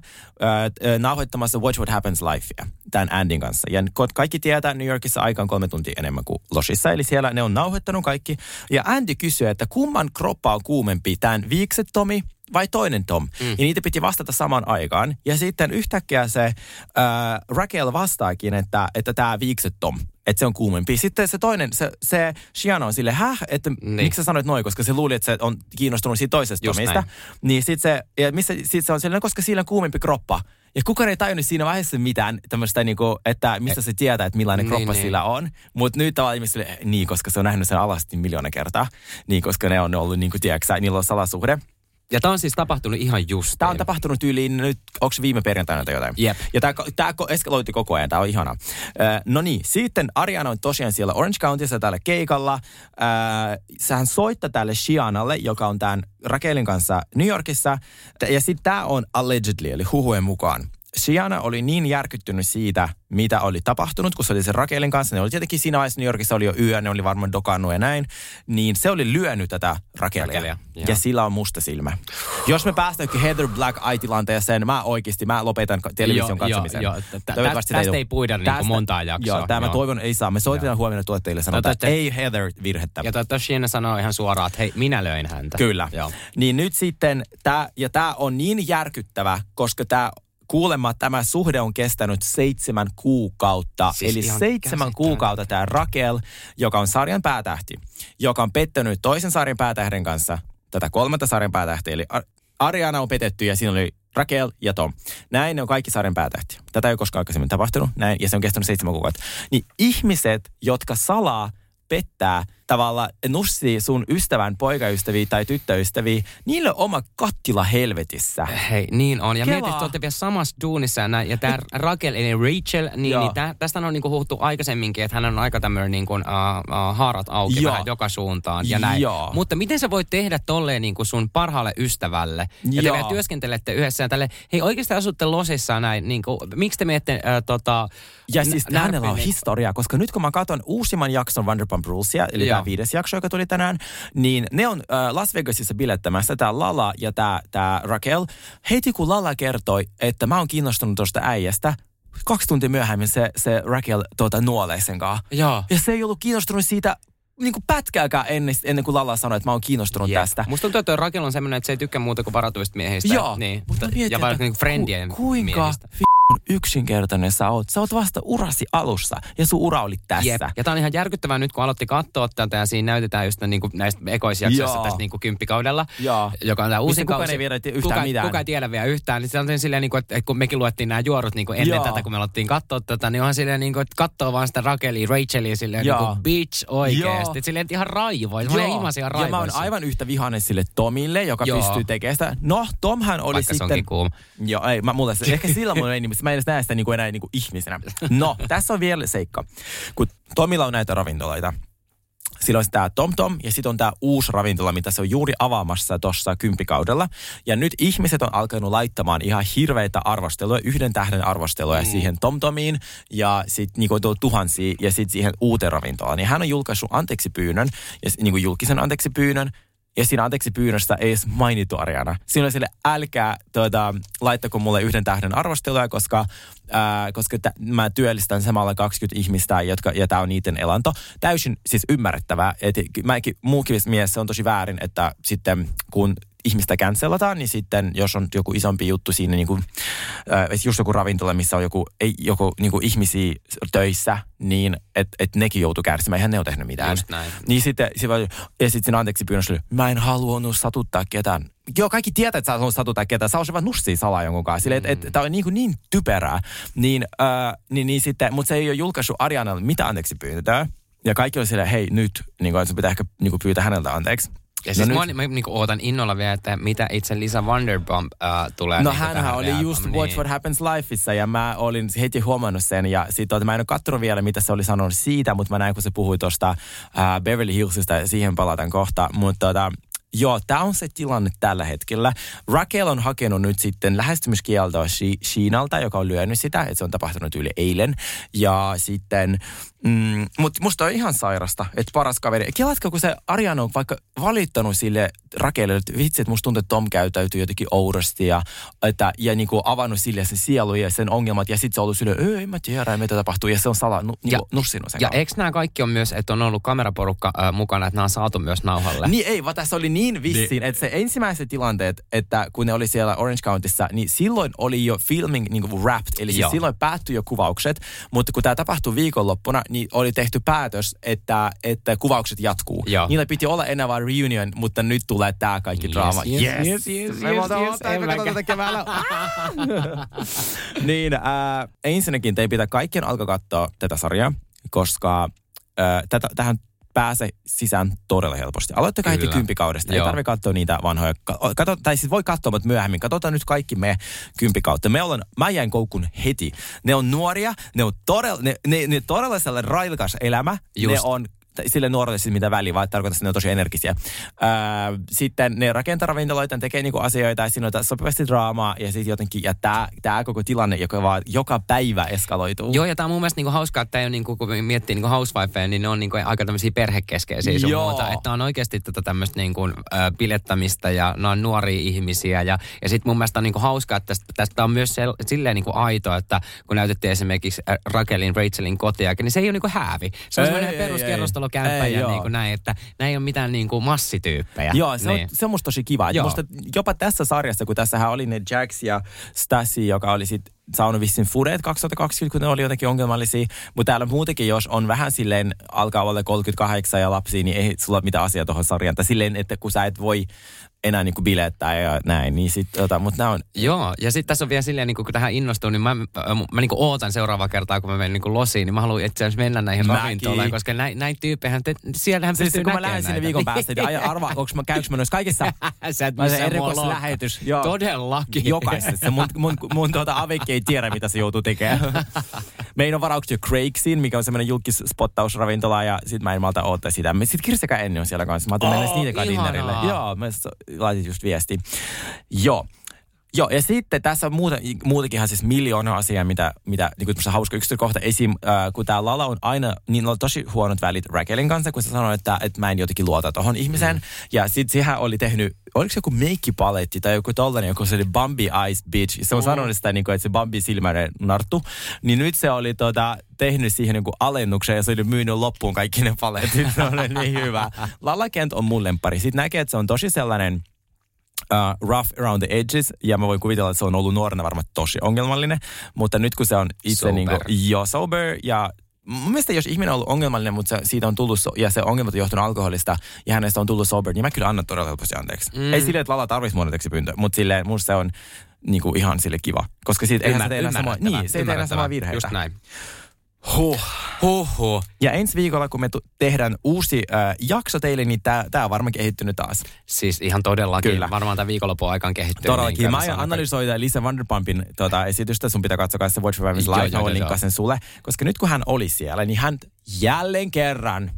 äh, nauhoittamassa Watch What Happens Lifea tämän Andin kanssa. Ja kaikki tietää, New Yorkissa aika on kolme tuntia enemmän kuin Losissa, eli siellä ne on nauhoittanut kaikki. Ja Andy kysyy, että kumman kroppa on kuumempi, tämän viikset Tomi vai toinen Tom. Mm. Ja niitä piti vastata samaan aikaan. Ja sitten yhtäkkiä se äh, Raquel vastaakin, että, että tämä viikset Tom että se on kuumempi. Sitten se toinen, se, se Shiana on sille, häh, että niin. miksi sä sanoit noin, koska se luuli, että se on kiinnostunut siitä toisesta Just näin. Niin sit se, ja missä, sit se on silleen, koska sillä on kuumempi kroppa. Ja kukaan ei tajunnut siinä vaiheessa mitään tämmöistä, niinku, että mistä se tietää, että millainen Niin, kroppa niin. sillä on. Mutta nyt tavallaan ihmiset, sille, niin, koska se on nähnyt sen alasti miljoona kertaa. Niin, koska ne on ollut, niin kuin, tiedätkö, niillä on salasuhde. Ja tämä on siis tapahtunut ihan just. Tämä on tapahtunut yliin nyt, onko viime perjantaina tai jotain? Jep. Ja tämä, tämä eskaloitti koko ajan, tämä on ihana. Äh, no niin, sitten Ariana on tosiaan siellä Orange Countyssa täällä keikalla. Äh, sehän soittaa tälle Shianalle, joka on tämän Raquelin kanssa New Yorkissa. Ja sitten tämä on allegedly, eli huhujen mukaan. Shiana oli niin järkyttynyt siitä, mitä oli tapahtunut, kun se oli sen Raquelin kanssa. Ne oli tietenkin siinä vaiheessa New Yorkissa oli jo yö, ne oli varmaan dokannut ja näin. Niin se oli lyönyt tätä. Raquelia, joo. ja sillä on musta silmä. Jos me päästään Heather Black Eye-tilanteeseen, mä oikeasti, mä lopetan television katsomisen. joo, joo. Tästä ei puida Tästä- montaa jaksoa, Joo, tämä mä toivon, ei saa. Me soitetaan huomenna tuottajille sanotaan, että ei Heather virhettä. Ja toivottavasti Shiana sanoo ihan suoraan, että hei, minä löin häntä. Kyllä. Joo. Niin nyt sitten, tää, ja tämä on niin järkyttävä, koska tämä kuulemma tämä suhde on kestänyt seitsemän kuukautta. Siis Eli seitsemän kuukautta tämä Raquel, joka on sarjan päätähti, joka on pettänyt toisen sarjan päätähden kanssa tätä kolmatta sarjan päätähtiä. Eli Ar- Ariana on petetty ja siinä oli Raquel ja Tom. Näin ne on kaikki sarjan päätähtiä. Tätä ei ole koskaan aikaisemmin tapahtunut. Näin, ja se on kestänyt seitsemän kuukautta. Niin ihmiset, jotka salaa pettää tavalla nussii sun ystävän poikaystäviä tai tyttöystäviä, niillä on oma kattila helvetissä. Hei, niin on. Ja Kelaa. mietit, että olette vielä samassa duunissa ja, näin, ja tämä Raquel eli Rachel, niin, Joo. niin tä, tästä on niinku huhuttu aikaisemminkin, että hän on aika tämmöinen niinku, uh, uh, haarat auki Joo. vähän joka suuntaan ja näin. Joo. Mutta miten sä voit tehdä tolleen niinku sun parhaalle ystävälle? Ja te Joo. vielä työskentelette yhdessä ja tälle, hei oikeasti asutte Losissa näin, niinku, miksi te menette äh, tota... Ja siis n- hänellä on historiaa, koska nyt kun mä katson uusimman jakson Vanderpump Rulesia, eli. Tämä viides jakso, joka tuli tänään, niin ne on äh, Las Vegasissa bilettämässä, tämä Lala ja tämä tää Raquel. Heti kun Lala kertoi, että mä oon kiinnostunut tuosta äijästä, kaksi tuntia myöhemmin se, se Raquel tuota, nuolee sen kanssa. Joo. Ja se ei ollut kiinnostunut siitä niin kuin pätkääkään ennen, ennen kuin Lala sanoi, että mä oon kiinnostunut Jep. tästä. Musta tuntuu, että Raquel on semmoinen, että se ei tykkää muuta kuin varatuista miehistä. Joo, Niin. mutta mietin, ja vaikka niinku friendien ku, kuinka miehistä. f- yksinkertainen sä oot. Sä oot vasta urasi alussa ja sun ura oli tässä. Jep. Ja tämä on ihan järkyttävää nyt, kun aloitti katsoa tätä ja siinä näytetään just niin kuin näistä ekoisjaksoista tässä niin kuin kymppikaudella, Joo. joka on tämä uusin kukaan kausi. ei vielä yhtään kuka, mitään. Kuka ei tiedä vielä yhtään. Niin se on silleen, niin kuin, että kun mekin luettiin nämä juorut niin kuin ennen Joo. tätä, kun me aloittiin katsoa tätä, niin onhan silleen, niin kuin, että katsoo vaan sitä Rakelia, Rachelia silleen, niin Joo. kuin bitch. Että silleen, että ihan raivoissa. Mä olen ilmaisia ja mä oon raivoissa. aivan yhtä vihainen sille Tomille, joka Joo. pystyy tekemään sitä. No, Tomhan oli Vaikka se sitten... onkin kuuma. Joo, ei, mä, mulle se, ehkä sillä mulla ei nimissä. Mä en edes näe sitä niin kuin enää niin kuin ihmisenä. No, tässä on vielä seikka. Kun Tomilla on näitä ravintoloita, Sillä olisi tämä Tom Tom ja sitten on tämä uusi ravintola, mitä se on juuri avaamassa tuossa kympikaudella. Ja nyt ihmiset on alkanut laittamaan ihan hirveitä arvosteluja, yhden tähden arvosteluja mm. siihen Tom Tomiin ja sitten niinku tuhansia ja sitten siihen uuteen ravintolaan. Ja hän on julkaissut anteeksi pyynnön, ja niinku julkisen anteeksi pyynnön, ja siinä anteeksi pyynnöstä ei edes mainittu Ariana. Siinä oli sille, älkää tuota, laittako mulle yhden tähden arvosteluja, koska, ää, koska tä, mä työllistän samalla 20 ihmistä, jotka, ja tämä on niiden elanto. Täysin siis ymmärrettävää. Et, mäkin, muukin mies se on tosi väärin, että sitten kun ihmistä cancelataan, niin sitten jos on joku isompi juttu siinä, niin kuin, äh, just joku ravintola, missä on joku, ei, joku niin kuin ihmisiä töissä, niin että et nekin joutuu kärsimään. Eihän ne ole tehnyt mitään. Just näin. Niin sitten, ja sitten siinä anteeksi pyynnössä oli, mä en halunnut satuttaa ketään. Joo, kaikki tietää, että sä halunnut satuttaa ketään. Sä olisit vaan nussii salaa jonkun kanssa. Silleen, että et, tää on niin, kuin niin typerää. Niin, äh, niin, niin sitten, mutta se ei ole julkaissut Arianalle mitä anteeksi pyyntöä. Ja kaikki oli silleen, hei nyt, niin kuin, että pitää ehkä niin kuin pyytää häneltä anteeksi. Ja siis no mä, nyt- mä niin ootan innolla vielä, että mitä itse Lisa Vanderpump äh, tulee. No niinku hänhän tähän oli just Watch What Happens Lifeissa ja mä olin heti huomannut sen ja sitten mä en ole katsonut vielä mitä se oli sanonut siitä, mutta mä näin kun se puhui tuosta äh, Beverly Hillsista ja siihen palataan kohta, mutta tota, joo, tämä on se tilanne tällä hetkellä. Raquel on hakenut nyt sitten lähestymiskieltoa Shi- Shiinalta, joka on lyönyt sitä, että se on tapahtunut yli eilen. Ja sitten, mm, mutta musta on ihan sairasta, että paras kaveri. Kelatko, kun se Ariana on vaikka valittanut sille Raquelille, että vitsi, että musta tuntuu, että Tom käytäytyy jotenkin oudosti ja, että, ja niin kuin avannut sille sen sielu ja sen ongelmat. Ja sitten se on ollut silleen, "Öö, en mä tiedä, mitä tapahtuu. Ja se on sala, nu, niin Ja- kuin nussinut sen Ja kautta. eikö nämä kaikki on myös, että on ollut kameraporukka äh, mukana, että nämä on saatu myös nauhalle? Niin ei, vaan tässä oli niin vissiin, että se ensimmäiset tilanteet, että kun ne oli siellä Orange Countyssa, niin silloin oli jo filming niin kuin wrapped, eli siis Joo. silloin päättyi jo kuvaukset, mutta kun tämä tapahtui viikonloppuna, niin oli tehty päätös, että, että kuvaukset jatkuu. Joo. Niillä piti olla enää vain reunion, mutta nyt tulee tämä kaikki Yes, draama. yes, yes, yes, Me yes, voidaan yes, me emmekä. katsotaan tätä keväällä. niin, äh, ensinnäkin teidän pitää kaikkien alkaa katsoa tätä sarjaa, koska äh, tätä, tähän pääse sisään todella helposti. Aloittakaa heti kympikaudesta. Ei Joo. tarvitse katsoa niitä vanhoja. Ka- Kato, tai siis voi katsoa, mutta myöhemmin. Katsotaan nyt kaikki me kympikautta. Me ollaan, mä jäin koukun heti. Ne on nuoria, ne on todella, ne, ne, ne todella sellainen railkas elämä. Just. Ne on sille nuorelle siis mitä väliä, vaan tarkoittaa, että ne on tosi energisiä. Öö, sitten ne rakentaa ravintoloita, ne tekee niinku asioita ja siinä on sopivasti draamaa ja sitten jotenkin, ja tämä tää koko tilanne, joka vaan joka päivä eskaloituu. Joo, ja tämä on mun mielestä niinku hauskaa, että ei niinku, kun miettii niinku housewifeja, niin ne on niinku aika tämmöisiä perhekeskeisiä sun Joo. muuta. Että on oikeasti tätä tämmöistä niinku, äh, pilettämistä ja ne on nuoria ihmisiä. Ja, ja sitten mun mielestä on niinku hauskaa, että tästä, tästä on myös sel, silleen niinku aito, että kun näytettiin esimerkiksi Rakelin, Rachelin kotia, niin se ei ole niinku häävi. Se on semmoinen ei, peruskerrostalokämppä ei, ja joo. niinku näin, että nämä ei ole mitään niinku massityyppejä. Joo, se, niin. on, se on musta tosi kiva. Joo. Musta jopa tässä sarjassa, kun tässähän oli ne Jax ja Stassi, joka oli sit saanut vissin fureet 2020, kun ne oli jotenkin ongelmallisia. Mutta täällä muutenkin, jos on vähän silleen, alkaa olla 38 ja lapsia, niin ei sulla ole mitään asiaa tuohon sarjaan. Tai silleen, että kun sä et voi enää niinku bilettää ja näin, niin sit, tota, mutta nämä on, Joo, ja sitten tässä on vielä silleen, niin kun tähän innostuu, niin mä, mä, mä niin ootan seuraavaa kertaa, kun mä menen niin losiin, niin mä haluan itse asiassa mennä näihin Mäkin. ravintoloihin, koska näin, näin tyyppejä, te, siellähän siis pystyy kun mä lähden sinne viikon päästä, niin arvaa, onko mä, käykö mä noissa kaikissa Sä et Mä se erikoislähetys. Todellakin. Jokaisessa. Mun, mun, mun tuota avekki ei tiedä, mitä se joutuu tekemään. Meidän on varauksia Craigsiin, mikä on semmoinen julkisspottausravintola, ja sit mä en malta odottaa sitä. Sitten Kirsekä Enni on siellä kanssa. Mä ajattelin mennä Oh, kanssa ihanaa. dinnerille. Joo, mä laitin just viesti. Joo. Joo, ja sitten tässä on muuta, muutenkinhan siis miljoona asiaa, mitä, mitä niin kuin hauska yksityiskohta. Esim. Äh, kun tämä Lala on aina, niin on tosi huonot välit Raquelin kanssa, kun se sanoi, että, että mä en jotenkin luota tohon ihmiseen. Mm. Ja sitten sehän oli tehnyt, oliko se joku meikkipaletti tai joku tollainen, joku se oli Bambi Eyes Bitch. Se on sanonut sitä, niin kuin, että se Bambi silmäinen narttu. Niin nyt se oli tota, tehnyt siihen joku alennuksen ja se oli myynyt loppuun kaikki ne paletit. Se oli niin hyvä. Lala Kent on mun lempari. Sitten näkee, että se on tosi sellainen uh, rough around the edges, ja mä voin kuvitella, että se on ollut nuorena varmaan tosi ongelmallinen, mutta nyt kun se on itse Sober. niin kuin, jo sober, ja mun mielestä jos ihminen on ollut ongelmallinen, mutta se, siitä on tullut, so- ja se ongelmat on johtunut alkoholista, ja hänestä on tullut sober, niin mä kyllä annan todella helposti anteeksi. Mm. Ei silleen, että Lala tarvitsisi mun anteeksi pyyntö, mutta silleen, musta se on niin kuin ihan sille kiva. Koska siitä eihän se tee enää samaa, niin, se ei tee enää samaa virheitä. Just näin. Huh. Huhhuh. Ja ensi viikolla, kun me tu- tehdään uusi äh, jakso teille, niin tää on varmaan kehittynyt taas. Siis ihan todellakin. Kyllä. Varmaan tämän viikonlopun aikaan kehittyy. Todellakin. niin Mä aion analysoida Lisa Vanderpumpin tota, esitystä. Sun pitää katsoa se Watch for Women's Joo, joo, Mä joo, sen sulle. Koska nyt kun hän oli siellä, niin hän jälleen kerran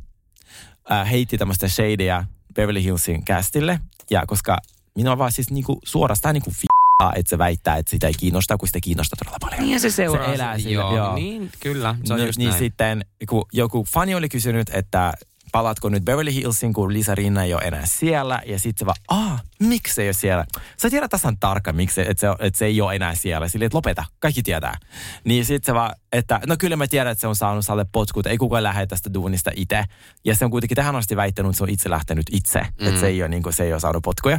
äh, heitti tämmöistä shadeja Beverly Hillsin castille. Ja koska minua vaan siis niinku suorastaan niinku f***aa, että se väittää, että sitä ei kiinnosta, kun sitä kiinnostaa todella paljon. Niin ja se seuraa. Se elää sille, joo, joo. Niin, kyllä. Se on No, just niin näin. sitten, kun joku fani oli kysynyt, että palatko nyt Beverly Hillsin, kun Lisa Rinna ei ole enää siellä. Ja sitten se vaan, aah, miksi se ei ole siellä? Sä tiedät tasan tarkkaan, miksi että, se, että se ei ole enää siellä. Silleen, että lopeta, kaikki tietää. Niin sitten se vaan, että no kyllä mä tiedän, että se on saanut Salle potkut. Ei kukaan lähde tästä duunista itse. Ja se on kuitenkin tähän asti väittänyt, että se on itse lähtenyt itse. Mm. Että se ei, ole, niin kuin, se ei ole saanut potkuja.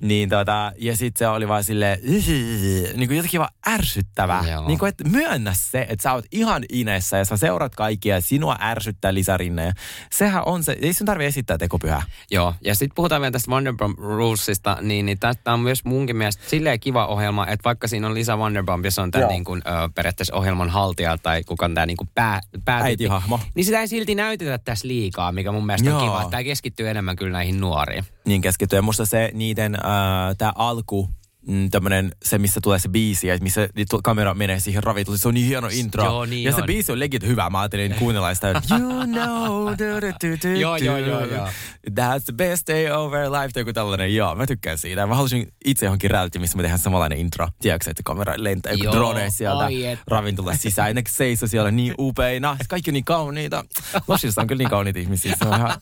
Niin tota, ja sitten se oli vaan silleen, niin kuin jotenkin vaan ärsyttävää. Joo. Niin kuin, että myönnä se, että sä oot ihan inessä ja sä seurat kaikkia ja sinua ärsyttää Lisarinne. Ja sehän on se, ei sun tarvitse esittää tekopyhää. Joo, ja sitten puhutaan vielä tästä Vanderpump Rulesista, niin, niin tästä on myös munkin mielestä silleen kiva ohjelma, että vaikka siinä on Lisa Vanderpump, ja se on tämän Joo. niin kuin, ö, periaatteessa ohjelman haltija, tai kuka on tämä niin kuin pää, Äitihahmo. niin sitä ei silti näytetä tässä liikaa, mikä mun mielestä on Joo. kiva. Tämä keskittyy enemmän kyllä näihin nuoriin. Niin keskittyy. Ja musta se niiden, äh, tämä alku, mm, tämmönen, se missä tulee se biisi ja missä tu- kamera menee siihen ravintolalle. Se on niin hieno intro. Joo, niin ja se on. biisi on legit hyvä. Mä ajattelin kuunnella sitä. You know, du, du, du, du, Joo, joo, joo, joo. That's the best day of our life. Tai joku tällainen. Joo, mä tykkään siitä. Mä halusin itse johonkin rälti, missä me tehdään samanlainen intro. Tiedätkö, että kamera lentää joku Joo, drone sieltä ai et. ravintola sisään. Ne seisoo siellä niin upeina. Kaikki on niin kauniita. Lossissa on kyllä niin kauniita ihmisiä. Se on ihan,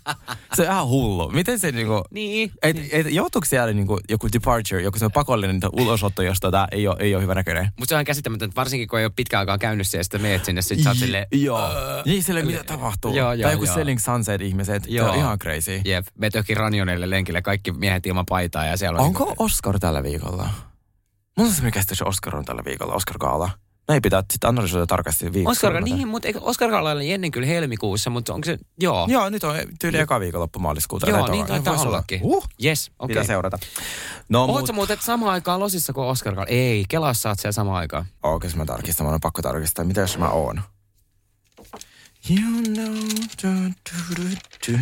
se on ihan hullu. Miten se niinku... Niin. Et, et, joutuuko siellä niinku joku departure, joku se pakollinen ulosotto, jos tota ei ole, ei ole hyvä näköinen? Mutta se on käsittämätöntä, varsinkin kun ei ole pitkä aikaa käynyt siellä, sitten meet sinne, sit sä oot silleen, Joo. Niin sille mitä tapahtuu. Joo, joo, tai joku joo. Selling Sunset-ihmiset. Joo. Joo. on ihan crazy. jep, veto johonkin ranionille lenkille, kaikki miehet ilman paitaa ja siellä on... Onko niinku- Oscar tällä viikolla? Mulla on semmoinen käsitys, että Oscar on tällä viikolla, Oscar Gaala. No ei pitää sitten analysoida tarkasti viikolla. Oscar, niin, mutta Oscar Gala oli ennen kyllä helmikuussa, mutta onko se, joo. Joo, nyt on tyyli eka viikonloppu maaliskuuta. Joo, niin taitaa ollakin. Uh, Yes, okei. pitää seurata. No, Ootko mut... muuten samaan aikaan losissa kuin Oscar Gala? Ei, Kelassa saat siellä samaan aikaan. Okei, mä tarkistan, mä on pakko tarkistaa. Mitä jos mä oon? You know, do, do, do, do,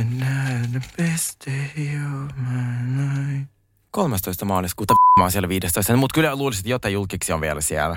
and now the best day of my life. 13. maaliskuuta, mä oon siellä 15. Mutta kyllä luulisin, että jotain julkiksi on vielä siellä.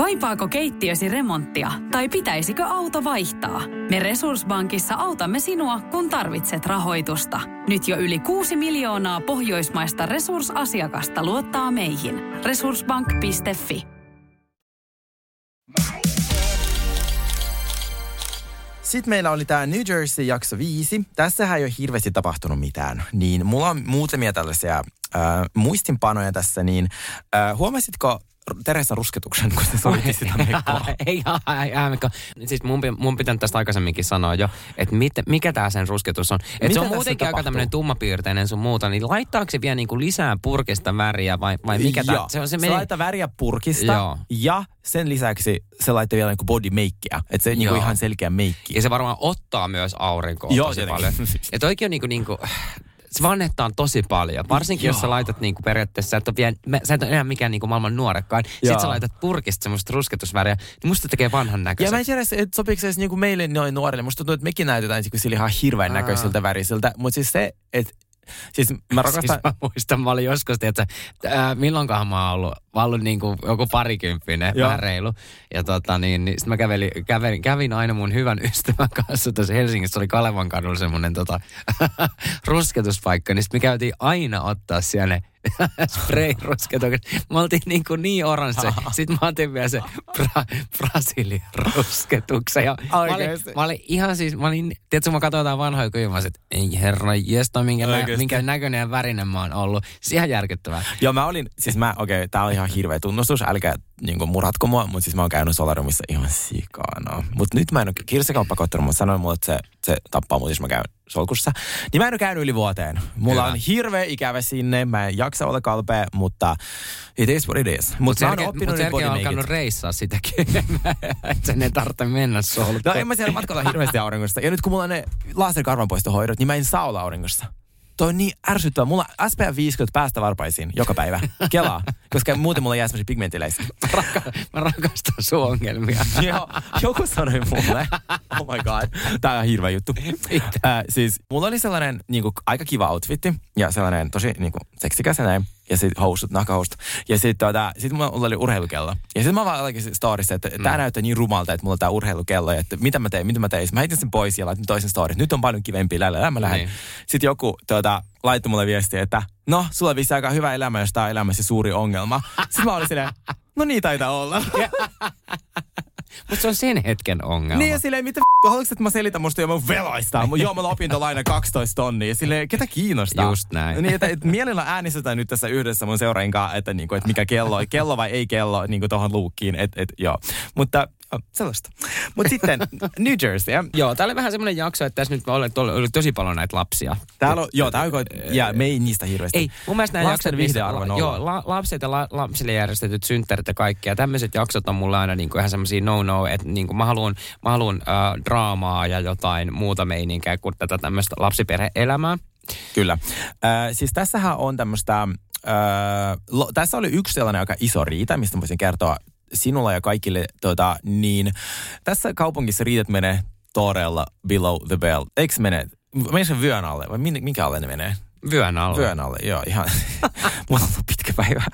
Kaipaako keittiösi remonttia tai pitäisikö auto vaihtaa? Me Resurssbankissa autamme sinua, kun tarvitset rahoitusta. Nyt jo yli 6 miljoonaa pohjoismaista resursasiakasta luottaa meihin. Resurssbank.fi Sitten meillä oli tämä New Jersey jakso viisi. Tässähän ei ole hirveästi tapahtunut mitään. Niin mulla on muutamia tällaisia äh, muistinpanoja tässä. Niin äh, huomasitko Teresa rusketuksen, kun se soitti sitä mekkoa? ei, ei, ei, Mikko. Siis mun, mun pitää tästä aikaisemminkin sanoa jo, että mit, mikä tämä sen rusketus on. Että se on muutenkin aika tämmöinen tummapiirteinen sun muuta, niin laittaako se vielä niinku lisää purkista väriä vai, vai mikä tämä? Se on se se meni... laittaa väriä purkista Joo. ja sen lisäksi se laittaa vielä niinku body makeia. Että se niinku Joo. ihan selkeä meikki. Ja se varmaan ottaa myös aurinkoa Joo, tosi tietenkin. paljon. Ja toikin on niinku, niinku, se vannettaan tosi paljon. Varsinkin jos sä Joo. laitat niinku periaatteessa, sä et, ole vielä, mä- sä et ole enää mikään niinku maailman nuorekkain. Joo. Sitten sä laitat purkista semmoista rusketusväriä, niin musta tekee vanhan Ja näköisen. mä en tiedä, että sopiiko se edes niinku meille noin nuorille. Musta tuntuu, että mekin näytetään niinku sillä ihan hirveän näköisiltä värisiltä. Mutta siis se, että siis mä rakastan... Siis mä muistan, mä olin joskus, että milloinkohan mä oon ollut, mä oon ollut niin kuin joku parikymppinen, Joo. vähän reilu. Ja tota niin, niin sit mä kävelin, kävelin, kävin aina mun hyvän ystävän kanssa tuossa Helsingissä, oli Kalevan kadulla semmonen tota, rusketuspaikka, niin sit me käytiin aina ottaa siellä ne spray-rusketukset. Me oltiin niin, kuin niin oransse. Sitten mä otin vielä se Bra- Brasilian rusketuksen. Ja mä, olin, mä olin ihan siis, mä olin, tiedätkö, mä katsoin jotain vanhoja kuvia, että ei herra, jesta, minkä, nä, minkä näköinen ja värinen mä oon ollut. Se ihan järkyttävää. Joo, mä olin, siis mä, okei, okay, tää on ihan hirveä tunnustus, älkää niinku murhatko mua, mutta siis mä oon käynyt Solarumissa ihan sikana. Mutta nyt mä en ole, Kirsikauppa koittanut, mutta sanoi mulle, että se, se tappaa mut, jos mä käyn solkussa. Niin mä en ole käynyt yli vuoteen. Mulla Hyvä. on hirveä ikävä sinne, mä en jaksa olla kalpea, mutta it is what it is. Mutta Mutta mä oon oppinut mut on alkanut reissaa sitäkin. että sen ei tarvitse mennä solkoon. No en mä siellä matkalla hirveästi auringosta. Ja nyt kun mulla on ne laserkarvanpoistohoidot, niin mä en saa olla auringossa. Toi on niin ärsyttävää. Mulla SPF 50 päästä varpaisiin joka päivä. Kelaa. Koska muuten mulla jää semmoisia pigmentiläisiä. Mä rakastan sun ongelmia. Joo, joku sanoi mulle, oh my god, tää on hirveä juttu. Äh, siis mulla oli sellainen niinku, aika kiva outfitti ja sellainen tosi niinku, seksikäs ja näin. Ja sitten housut, nakahousut. Ja sitten tota, sit mulla oli urheilukello. Ja sitten mä vaan laitoin storissa, että tää näyttää niin rumalta, että mulla on tää urheilukello. Ja että mitä mä teen, mitä mä tein. Mä heitin sen pois ja laitin toisen storin. Nyt on paljon kivempi lällä, mä lähden. Niin. Sitten joku tota, laittoi mulle viestiä, että no, sulla on vissi aika hyvä elämä, jos tää on elämässä suuri ongelma. Sitten mä olin silleen, no niin taitaa olla. Mutta se on sen hetken ongelma. Niin ja silleen, mitä haluatko, että mä selitän musta jo mun veloista? Joo, mä opintolaina 12 tonnia. Silleen, ketä kiinnostaa? Just näin. Niin, että, että mielellä äänestetään nyt tässä yhdessä mun seuraajien kanssa, että, niinku, että mikä kello, kello vai ei kello niinku tohon luukkiin. Et, et, joo. Mutta oh, sellaista. Mutta sitten New Jersey. Joo, tää oli vähän semmoinen jakso, että tässä nyt oli, oli tosi paljon näitä lapsia. Täällä on, joo, tää on, ja me ei niistä hirveästi. Ei, mun mielestä nämä jaksot, viihdearvo nolla. Joo, la, lapset ja la, lapsille järjestetyt synttärit ja kaikki. Ja tämmöiset jaksot on mulle aina niinku ihan semmoisia no-no, että niinku mä haluan, mä haluan äh, draamaa ja jotain muuta meininkiä kuin tätä tämmöistä lapsiperhe-elämää. Kyllä. Äh, siis tässähän on tämmöistä, äh, lo, tässä oli yksi sellainen aika iso riita, mistä voisin kertoa sinulla ja kaikille, tota, niin tässä kaupungissa riitat menee todella below the belt. Eikö se mene, menee sen vyön alle vai min- minkä alle ne menee? Vyön alle. Vyön alle, joo, ihan. Mulla on pitkä päivä.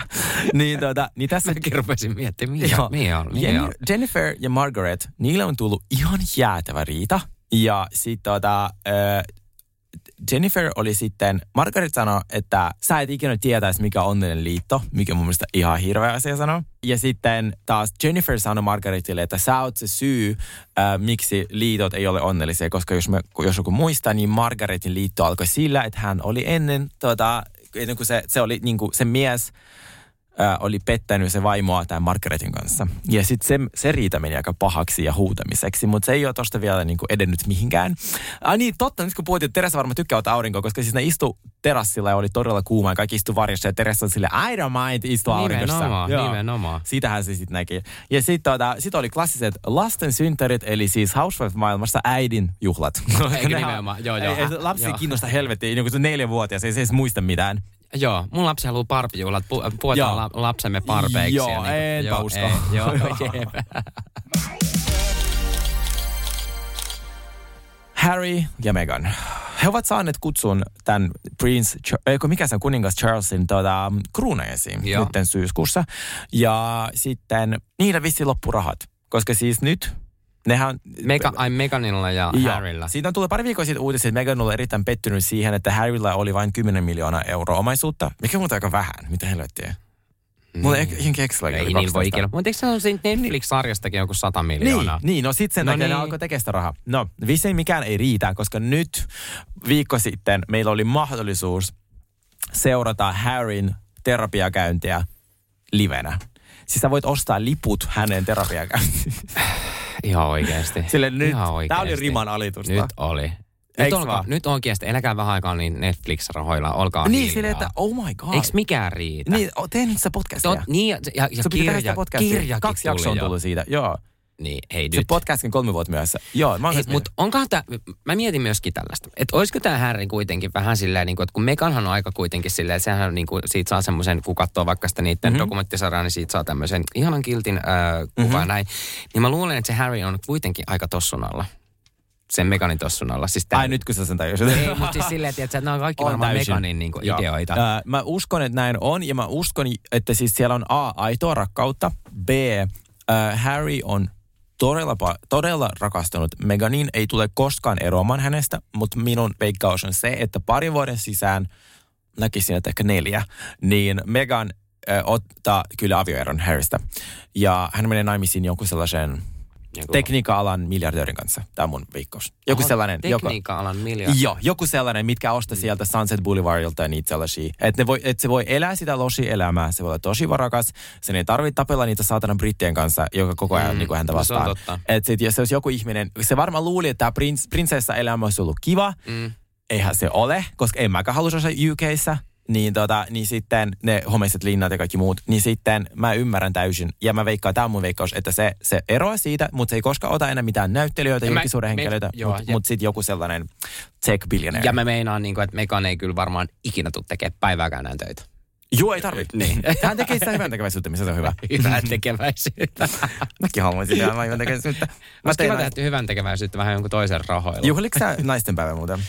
niin, tota, niin tässä... Mäkin rupesin miettimään, mihin, Joo. mihin on, mihin on. Jennifer ja Margaret, niille on tullut ihan jäätävä riita. Ja sitten tota, äh, Jennifer oli sitten, Margaret sanoi, että sä et ikinä tietäisi, mikä on onnellinen liitto, mikä mun mielestä ihan hirveä asia sanoa. Ja sitten taas Jennifer sanoi Margaretille, että sä oot se syy, äh, miksi liitot ei ole onnellisia, koska jos, me, jos joku muistaa, niin Margaretin liitto alkoi sillä, että hän oli ennen, tota, ennen kuin se, se oli niin kuin se mies, ää, oli pettänyt se vaimoa tämän Margaretin kanssa. Ja sitten se, se riita meni aika pahaksi ja huutamiseksi, mutta se ei ole tosta vielä niinku edennyt mihinkään. Ai niin, totta, nyt kun puhuttiin, että Teresa varmaan tykkää ottaa aurinkoa, koska siis ne istu terassilla ja oli todella kuuma ja kaikki istu varjossa ja Teresa on sille I don't mind istua aurinkossa. Nimenomaan, Joo. nimenomaan. Sitähän se sitten näki. Ja sitten tota, sit oli klassiset lasten synttärit, eli siis Housewife-maailmassa äidin juhlat. Eikö nimenomaan? Joo, joo. Lapsi ei Joo. kiinnosta helvettiä, niin kuin se neljävuotias, ei se edes muista mitään. Joo, mun lapsi haluaa parpijuhlat, pu, puetaan Joo. la, lapsemme parpeiksi. Joo, ja niinku- enpä usko. Ei, joo, jep. Harry ja Meghan. He ovat saaneet kutsun tämän Prince, eikö mikä se on, kuningas Charlesin kruunaisiin Joo. nyt syyskuussa. Ja sitten niillä vissi loppurahat, koska siis nyt nehän... Mega, ai Meganilla ja Joo. Harrylla. Siitä on tullut pari viikkoa sitten uutisia, että Meghan oli erittäin pettynyt siihen, että Harrylla oli vain 10 miljoonaa euroa omaisuutta, mikä on muuten aika vähän. Mitä helvettiä? Mulla ei ihan keksillä. Ei niin voi ikinä. Mutta eikö se on siitä Netflix-sarjastakin joku 100 Niin, miljoonaa? niin, no sit sen No takia niin. niin. ne alkoi tekemään sitä rahaa. No, vissiin mikään ei riitä, koska nyt viikko sitten meillä oli mahdollisuus seurata Harryn terapiakäyntiä livenä. Siis sä voit ostaa liput hänen terapiakäyntiin. Ihan oikeasti. Sille nyt, Ihan tää oli oikeasti. riman alitusta. Nyt oli. Nyt, Eiks olkaa, vaan? nyt oikeasti, eläkää vähän aikaa niin Netflix-rahoilla, olkaa Niin, hiljaa. silleen, että oh my god. Eikö mikään riitä? Niin, tee nyt sitä podcastia. Tot, niin, ja, ja, ja kirja, kirjakin Kaksi jaksoa on tullut siitä, joo. Niin, hei Se nyt. podcastkin kolme vuotta myöhässä. Joo, mä mutta onkohan tämä, mä mietin myöskin tällaista, että olisiko tämä Harry kuitenkin vähän silleen, niin kuin, että kun Meganhan on aika kuitenkin silleen, että sehän on niin kuin, siitä saa semmoisen, kun katsoo vaikka sitä niiden Mhm. mm-hmm. dokumenttisarjaa, niin siitä saa tämmöisen ihanan kiltin äh, kuvan Mhm. mm-hmm. näin. Niin mä luulen, että se Harry on kuitenkin aika tossun alla. Sen Meganin tossun alla. Siis tää, Ai nyt kun sä sen tajusit. Ei, mutta siis silleen, että, että nämä on kaikki On varmaan täysin. Meganin niin kuin, ideoita. Ää, mä uskon, että näin on, ja mä uskon, että siis siellä on A, aitoa rakkautta, B, ää, Harry on todella, todella rakastunut Meganin, ei tule koskaan eroamaan hänestä, mutta minun veikkaus on se, että parin vuoden sisään, näkisin, että ehkä neljä, niin Megan ottaa kyllä avioeron Harrystä. Ja hän menee naimisiin jonkun sellaisen Joku- tekniikka-alan miljardöörin kanssa. Tämä on mun veikkaus. Joku Oho, sellainen. Tekniikka-alan miljardi. Joo, joku sellainen, mitkä ostaa sieltä Sunset Boulevardilta ja niitä sellaisia. Että et se voi elää sitä losi-elämää, se voi olla tosi varakas, sen ei tarvitse tapella niitä saatana brittien kanssa, joka koko ajan Mm, niin kuin häntä no se on vastaan. totta. Et sit, jos se olisi joku ihminen, se varmaan luuli, että tämä prins, prinsessa-elämä olisi ollut kiva, Mm. eihän se ole, koska en mäkään halus olla UKissa. Niin, tota, niin sitten ne homeiset linnat ja kaikki muut, niin sitten mä ymmärrän täysin. Ja mä veikkaan, tämä on mun veikkaus, että se, se eroaa siitä, mutta se ei koskaan ota enää mitään näyttelijöitä, Ja julkisuuden me- henkilöitä, mutta mut sitten joku sellainen tech billionaire. Ja mä meinaan, niin kuin, että Megan ei kyllä varmaan ikinä tule tekemään päivääkään näin töitä. Joo, ei tarvitse. Niin. Hän tekee sitä hyvän tekeväisyyttä, missä se on hyvä. Hyvää tekeväisyyttä. Mäkin haluaisin tehdä hyvän tekeväisyyttä. Mä Olisi tein kiva näistä. tehdä hyvän tekeväisyyttä vähän jonkun toisen rahoilla. Juhliko sä naisten päivä muuten?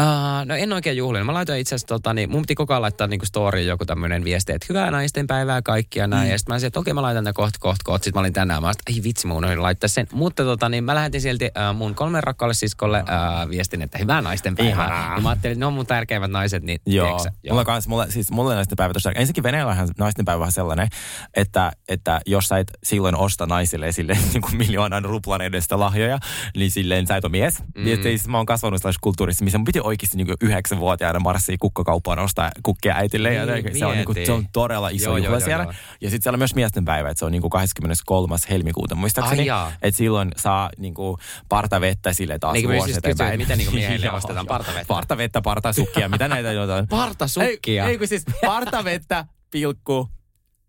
Uh, no en oikein juhlinut. Mä laitoin itse asiassa, tota, niin, mun piti koko ajan laittaa niinku storyin joku tämmöinen viesti, että hyvää naisten päivää kaikkia näin. Mm. Ja sitten mä olisin, että okei mä laitan tämän kohta, kohta, kohta. Sitten mä olin tänään, mä olin, ei vitsi, mun unohdin laittaa sen. Mutta tota, niin, mä lähetin silti uh, mun kolmen rakkaalle siskolle uh, viestin, että hyvää naisten päivää. Ihanaa. Ja mä ajattelin, että ne on mun tärkeimmät naiset, niin Joo. sä? Mulla kans, mulla, siis mulle naisten päivä tosiaan. Ensinnäkin Venäjällähän naisten päivä on sellainen, että, että jos sä et silloin osta naisille sille niin kuin miljoonan ruplan edestä lahjoja, niin silleen sä et ole mies. Mm. Ja siis mä oon kasvanut sellaisessa kulttuurissa, missä mun piti oikeasti niin yhdeksänvuotiaana marssia kukkakauppaan ostaa kukkia äitille. ja Niin, se, on, niin kuin, mieti. se on todella iso Joo, joo, juhla joo, siellä. joo. Ja sitten siellä on myös miesten päivä, että se on niin kuin 23. helmikuuta muistaakseni. Että silloin saa niin kuin partavettä sille taas Niin vuosi siis eteenpäin. mitä niin kuin miehille Joo, ostetaan? joo. Partavettä? Partavettä, partasukkia, mitä näitä jotain. Partasukkia? Ei, ei kun siis partavettä, pilkku,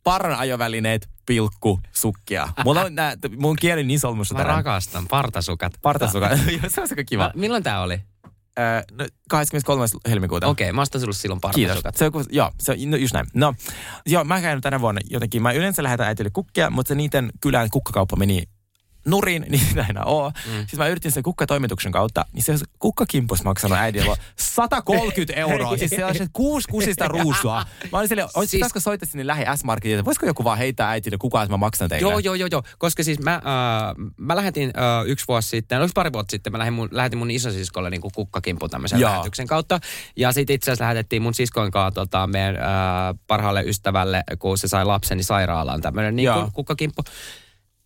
parran ajovälineet, pilkku, sukkia. Mulla on nää, mun kieli niin solmussa Mä tänään. rakastan partasukat. Partasukat. Joo, se on kiva. Mä, milloin tää oli? Äh, no, 23. helmikuuta. Okei, mä ostan sulle silloin Kiitos. partasukat. Se on, joo, se on, no, just näin. No, joo, mä käyn tänä vuonna jotenkin. Mä yleensä lähetän äitille kukkia, mutta se niiden kylän kukkakauppa meni nurin, niin enää ole. Mm. Siis mä yritin sen kukkatoimituksen kautta, niin se kukkakimpus maksanut äidille 130 euroa. siis se on se kuusi kusista ruusua. Mä olin silleen, siis... pitäisikö soittaa sinne lähi S-Marketiin, että voisiko joku vaan heittää äitille kukaan, että mä maksan teille? Joo, joo, joo, joo. Koska siis mä, äh, mä lähetin äh, yksi vuosi sitten, oliko pari vuotta sitten, mä lähetin mun, lähetin mun isosiskolle niin kukkakimpu tämmöisen Joo. lähetyksen kautta. Ja sitten itse asiassa lähetettiin mun siskoin kanssa tota, meidän äh, parhaalle ystävälle, kun se sai lapseni sairaalaan tämmöinen niin kukkakimppu.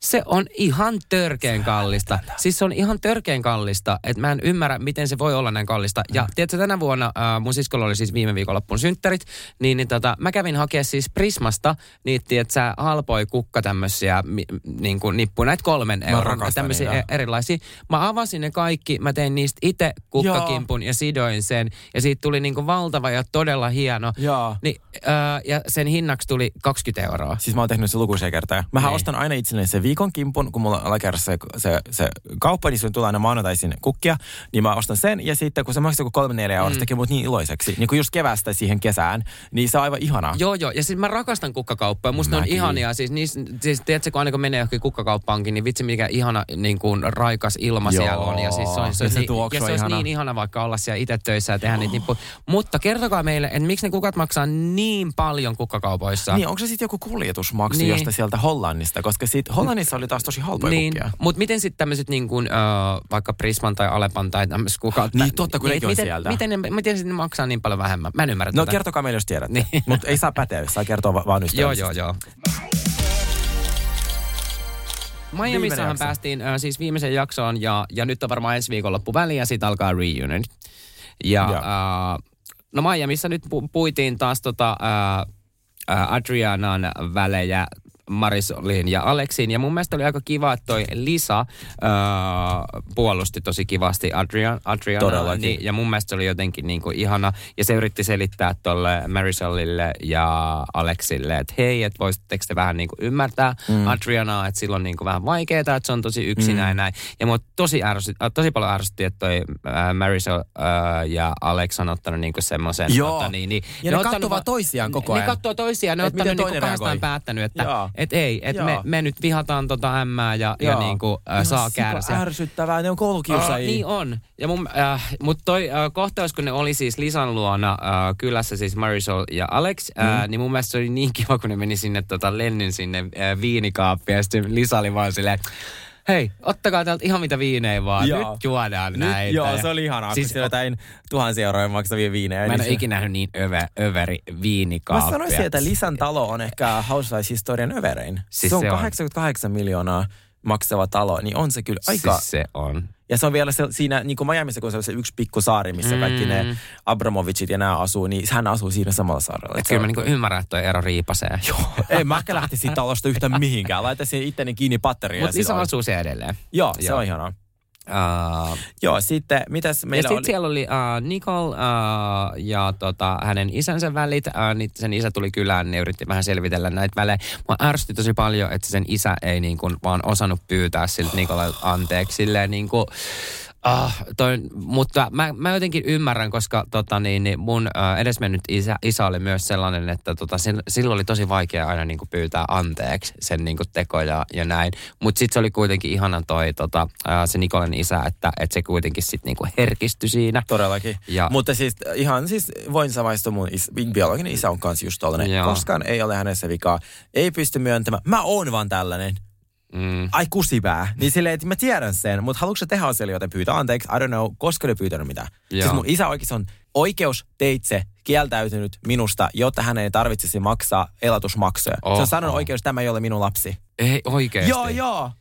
Se on ihan törkeän kallista. Siis se on ihan törkeän kallista, että mä en ymmärrä, miten se voi olla näin kallista. Ja tiedätkö, tänä vuonna äh, mun siskolla oli siis viime viikonloppuun synttärit, niin, niin tota, mä kävin hakea siis Prismasta niitä, tiedätkö, sä, halpoi kukka tämmöisiä mi, niin kuin nippuja, näitä kolmen euron, tämmöisiä niitä. e- erilaisia. Mä avasin ne kaikki, mä tein niistä itse kukkakimpun ja sidoin sen, ja siitä tuli niin kuin valtava ja todella hieno. Joo. Niin, äh, ja sen hinnaksi tuli 20 euroa. Siis mä oon tehnyt se lukuisia kertoja. Mähän Niin. ostan aina itselleni se viikon kimpun, kun mulla on alakerrassa se, se, se kauppa, niin sun tulee aina maanantaisin kukkia, niin mä ostan sen. Ja sitten kun se maksaa joku kolme neljä euroa, Mm. se tekee mut niin iloiseksi. Niin kuin just kevästä siihen kesään, niin se on aivan ihanaa. Joo, joo. Ja siis mä rakastan kukkakauppoja. Musta ne on Mäkin. ihania. Siis, niis, siis tiedätkö, kun aina kun menee johonkin kukkakauppaankin, niin vitsi mikä ihana niin kuin raikas ilma Joo. siellä on. Ja, siis se, on, Ja se, se niin, ja se olisi ihana. niin ihana vaikka olla siellä itse töissä ja tehdä niitä nippuja. Mutta kertokaa meille, että miksi ne kukat maksaa niin paljon kukkakaupoissa. Niin, onko se sitten joku kuljetusmaksu Niin. niin. josta sieltä Hollannista? Koska sit Hollannissa oli taas tosi halpoja Niin, mutta miten sitten tämmöiset niin kuin, äh, vaikka Prisman tai Alepan tai tämmöiset kukat... Niin, totta, kun on miten, sieltä. Miten, ne, miten sitten maksaa niin paljon vähemmän? Mä en ymmärrä No tätä. kertokaa meille, jos tiedätte. Niin. Niin. Mutta ei saa päteä, saa kertoa va- vaan Joo, joo, joo. Miamissahan päästiin äh, siis viimeiseen jaksoon ja, ja nyt on varmaan ensi viikonloppu väliin ja sitten alkaa reunion. Ja Joo. äh, no Miamissa nyt pu- puitiin taas tota, äh, Adrianan välejä Marisolin ja Aleksiin. Ja mun mielestä oli aika kiva, että toi Lisa äh, puolusti tosi kivasti Adrian, Adriana. Todellakin. Niin, ja mun mielestä se oli jotenkin niin kuin ihana. Ja se yritti selittää tolle Marisolille ja Aleksille, että hei, että voisitteko te vähän niin kuin ymmärtää mm. Adrianaa, että sillä on niin kuin vähän vaikeaa, että se on tosi yksinäinen mm. näin. Ja mua tosi, ärsyt, äh, tosi paljon ärsytti, että toi äh, Marisol äh, ja Alex on ottanut niin kuin semmoisen... Joo. Tota, niin, niin, Ja ne vaan va- toisiaan koko Ne ajan. katsoo toisiaan, ne on ottanut niin kuin toinen kahdestaan päättänyt, että Joo. et ei, että me, me nyt vihataan tota ämmää ja, ja Joo. niin kuin, äh, Ihan saa kärsiä. ärsyttävää, ne on koulukiusaajia. niin on. Ja mun, äh, mutta toi äh, kohtaus, kun ne oli siis Lisan luona äh, kylässä, siis Marisol ja Alex, äh, Mm. niin mun mielestä se oli niin kiva, kun ne meni sinne tota, Lennin sinne äh, viinikaappiin ja sitten Lisa oli vaan silleen, hei, ottakaa täältä ihan mitä viinejä vaan, Joo. nyt juodaan Nyt, näitä. joo, se oli ihanaa, Siis siis, kun siellä jotain tuhansia euroja maksavia viinejä. Mä en niin ole ikinä nähnyt niin över, överi Mä viinikaappia. sanoisin, että Lisan talo on ehkä Housewives-historian överein. Siis se on se on. 88 miljoonaa maksava talo, niin on se kyllä aika... Siis se on. Ja se on vielä se, siinä, niin kuin Miamiissa, kun se on se yksi pikku saari, missä Mm. kaikki ne Abramovicit ja nämä asuu, niin hän asuu siinä samalla saarella. Et kyllä mä niinku ymmärrän, että ero riipasee. Joo. Ei mä ehkä lähtisi siitä talosta yhtään mihinkään. Laittaisin itteni kiinni patteriin. Mutta Lisa asuu siellä edelleen. Joo, se Joo. on ihanaa. Uh, Joo, sitten mitäs ja meillä sitten oli? siellä oli uh, Nicole uh, ja tota, hänen isänsä välit. Uh, niin sen isä tuli kylään, ne yritti vähän selvitellä näitä välejä. Mua ärsytti tosi paljon, että sen isä ei niin kuin vaan osannut pyytää siltä Nicole anteeksi. Silleen niin kuin, Ah, toi, mutta mä, mä jotenkin ymmärrän, koska tota, niin, niin mun äh, edesmennyt isä, isä oli myös sellainen, että tota, sen, silloin oli tosi vaikea aina niin kuin pyytää anteeksi sen niin kuin teko ja, näin. Mutta sitten se oli kuitenkin ihana toi tota, äh, se Nikolen isä, että, että se kuitenkin sitten niin kuin herkistyi siinä. Todellakin. Ja, Mutta siis ihan siis voin samaistua mun is, biologinen isä on kanssa just tollanen. Joo. Koskaan ei ole hänessä vikaa. Ei pysty myöntämään. Mä oon vaan tällainen. Mm, Ai kusipää. Niin silleen, että mä tiedän sen, mutta haluatko tehdä asialle joten pyytää anteeksi? I don't know, koska ne pyytänyt mitään. Joo. Siis mun isä oikeasti on oikeus teitse kieltäytynyt minusta, jotta hän ei tarvitsisi maksaa elatusmaksuja. Oh, se on sanonut oikeus, tämä ei ole minun lapsi. ei oikeasti. Joo, joo.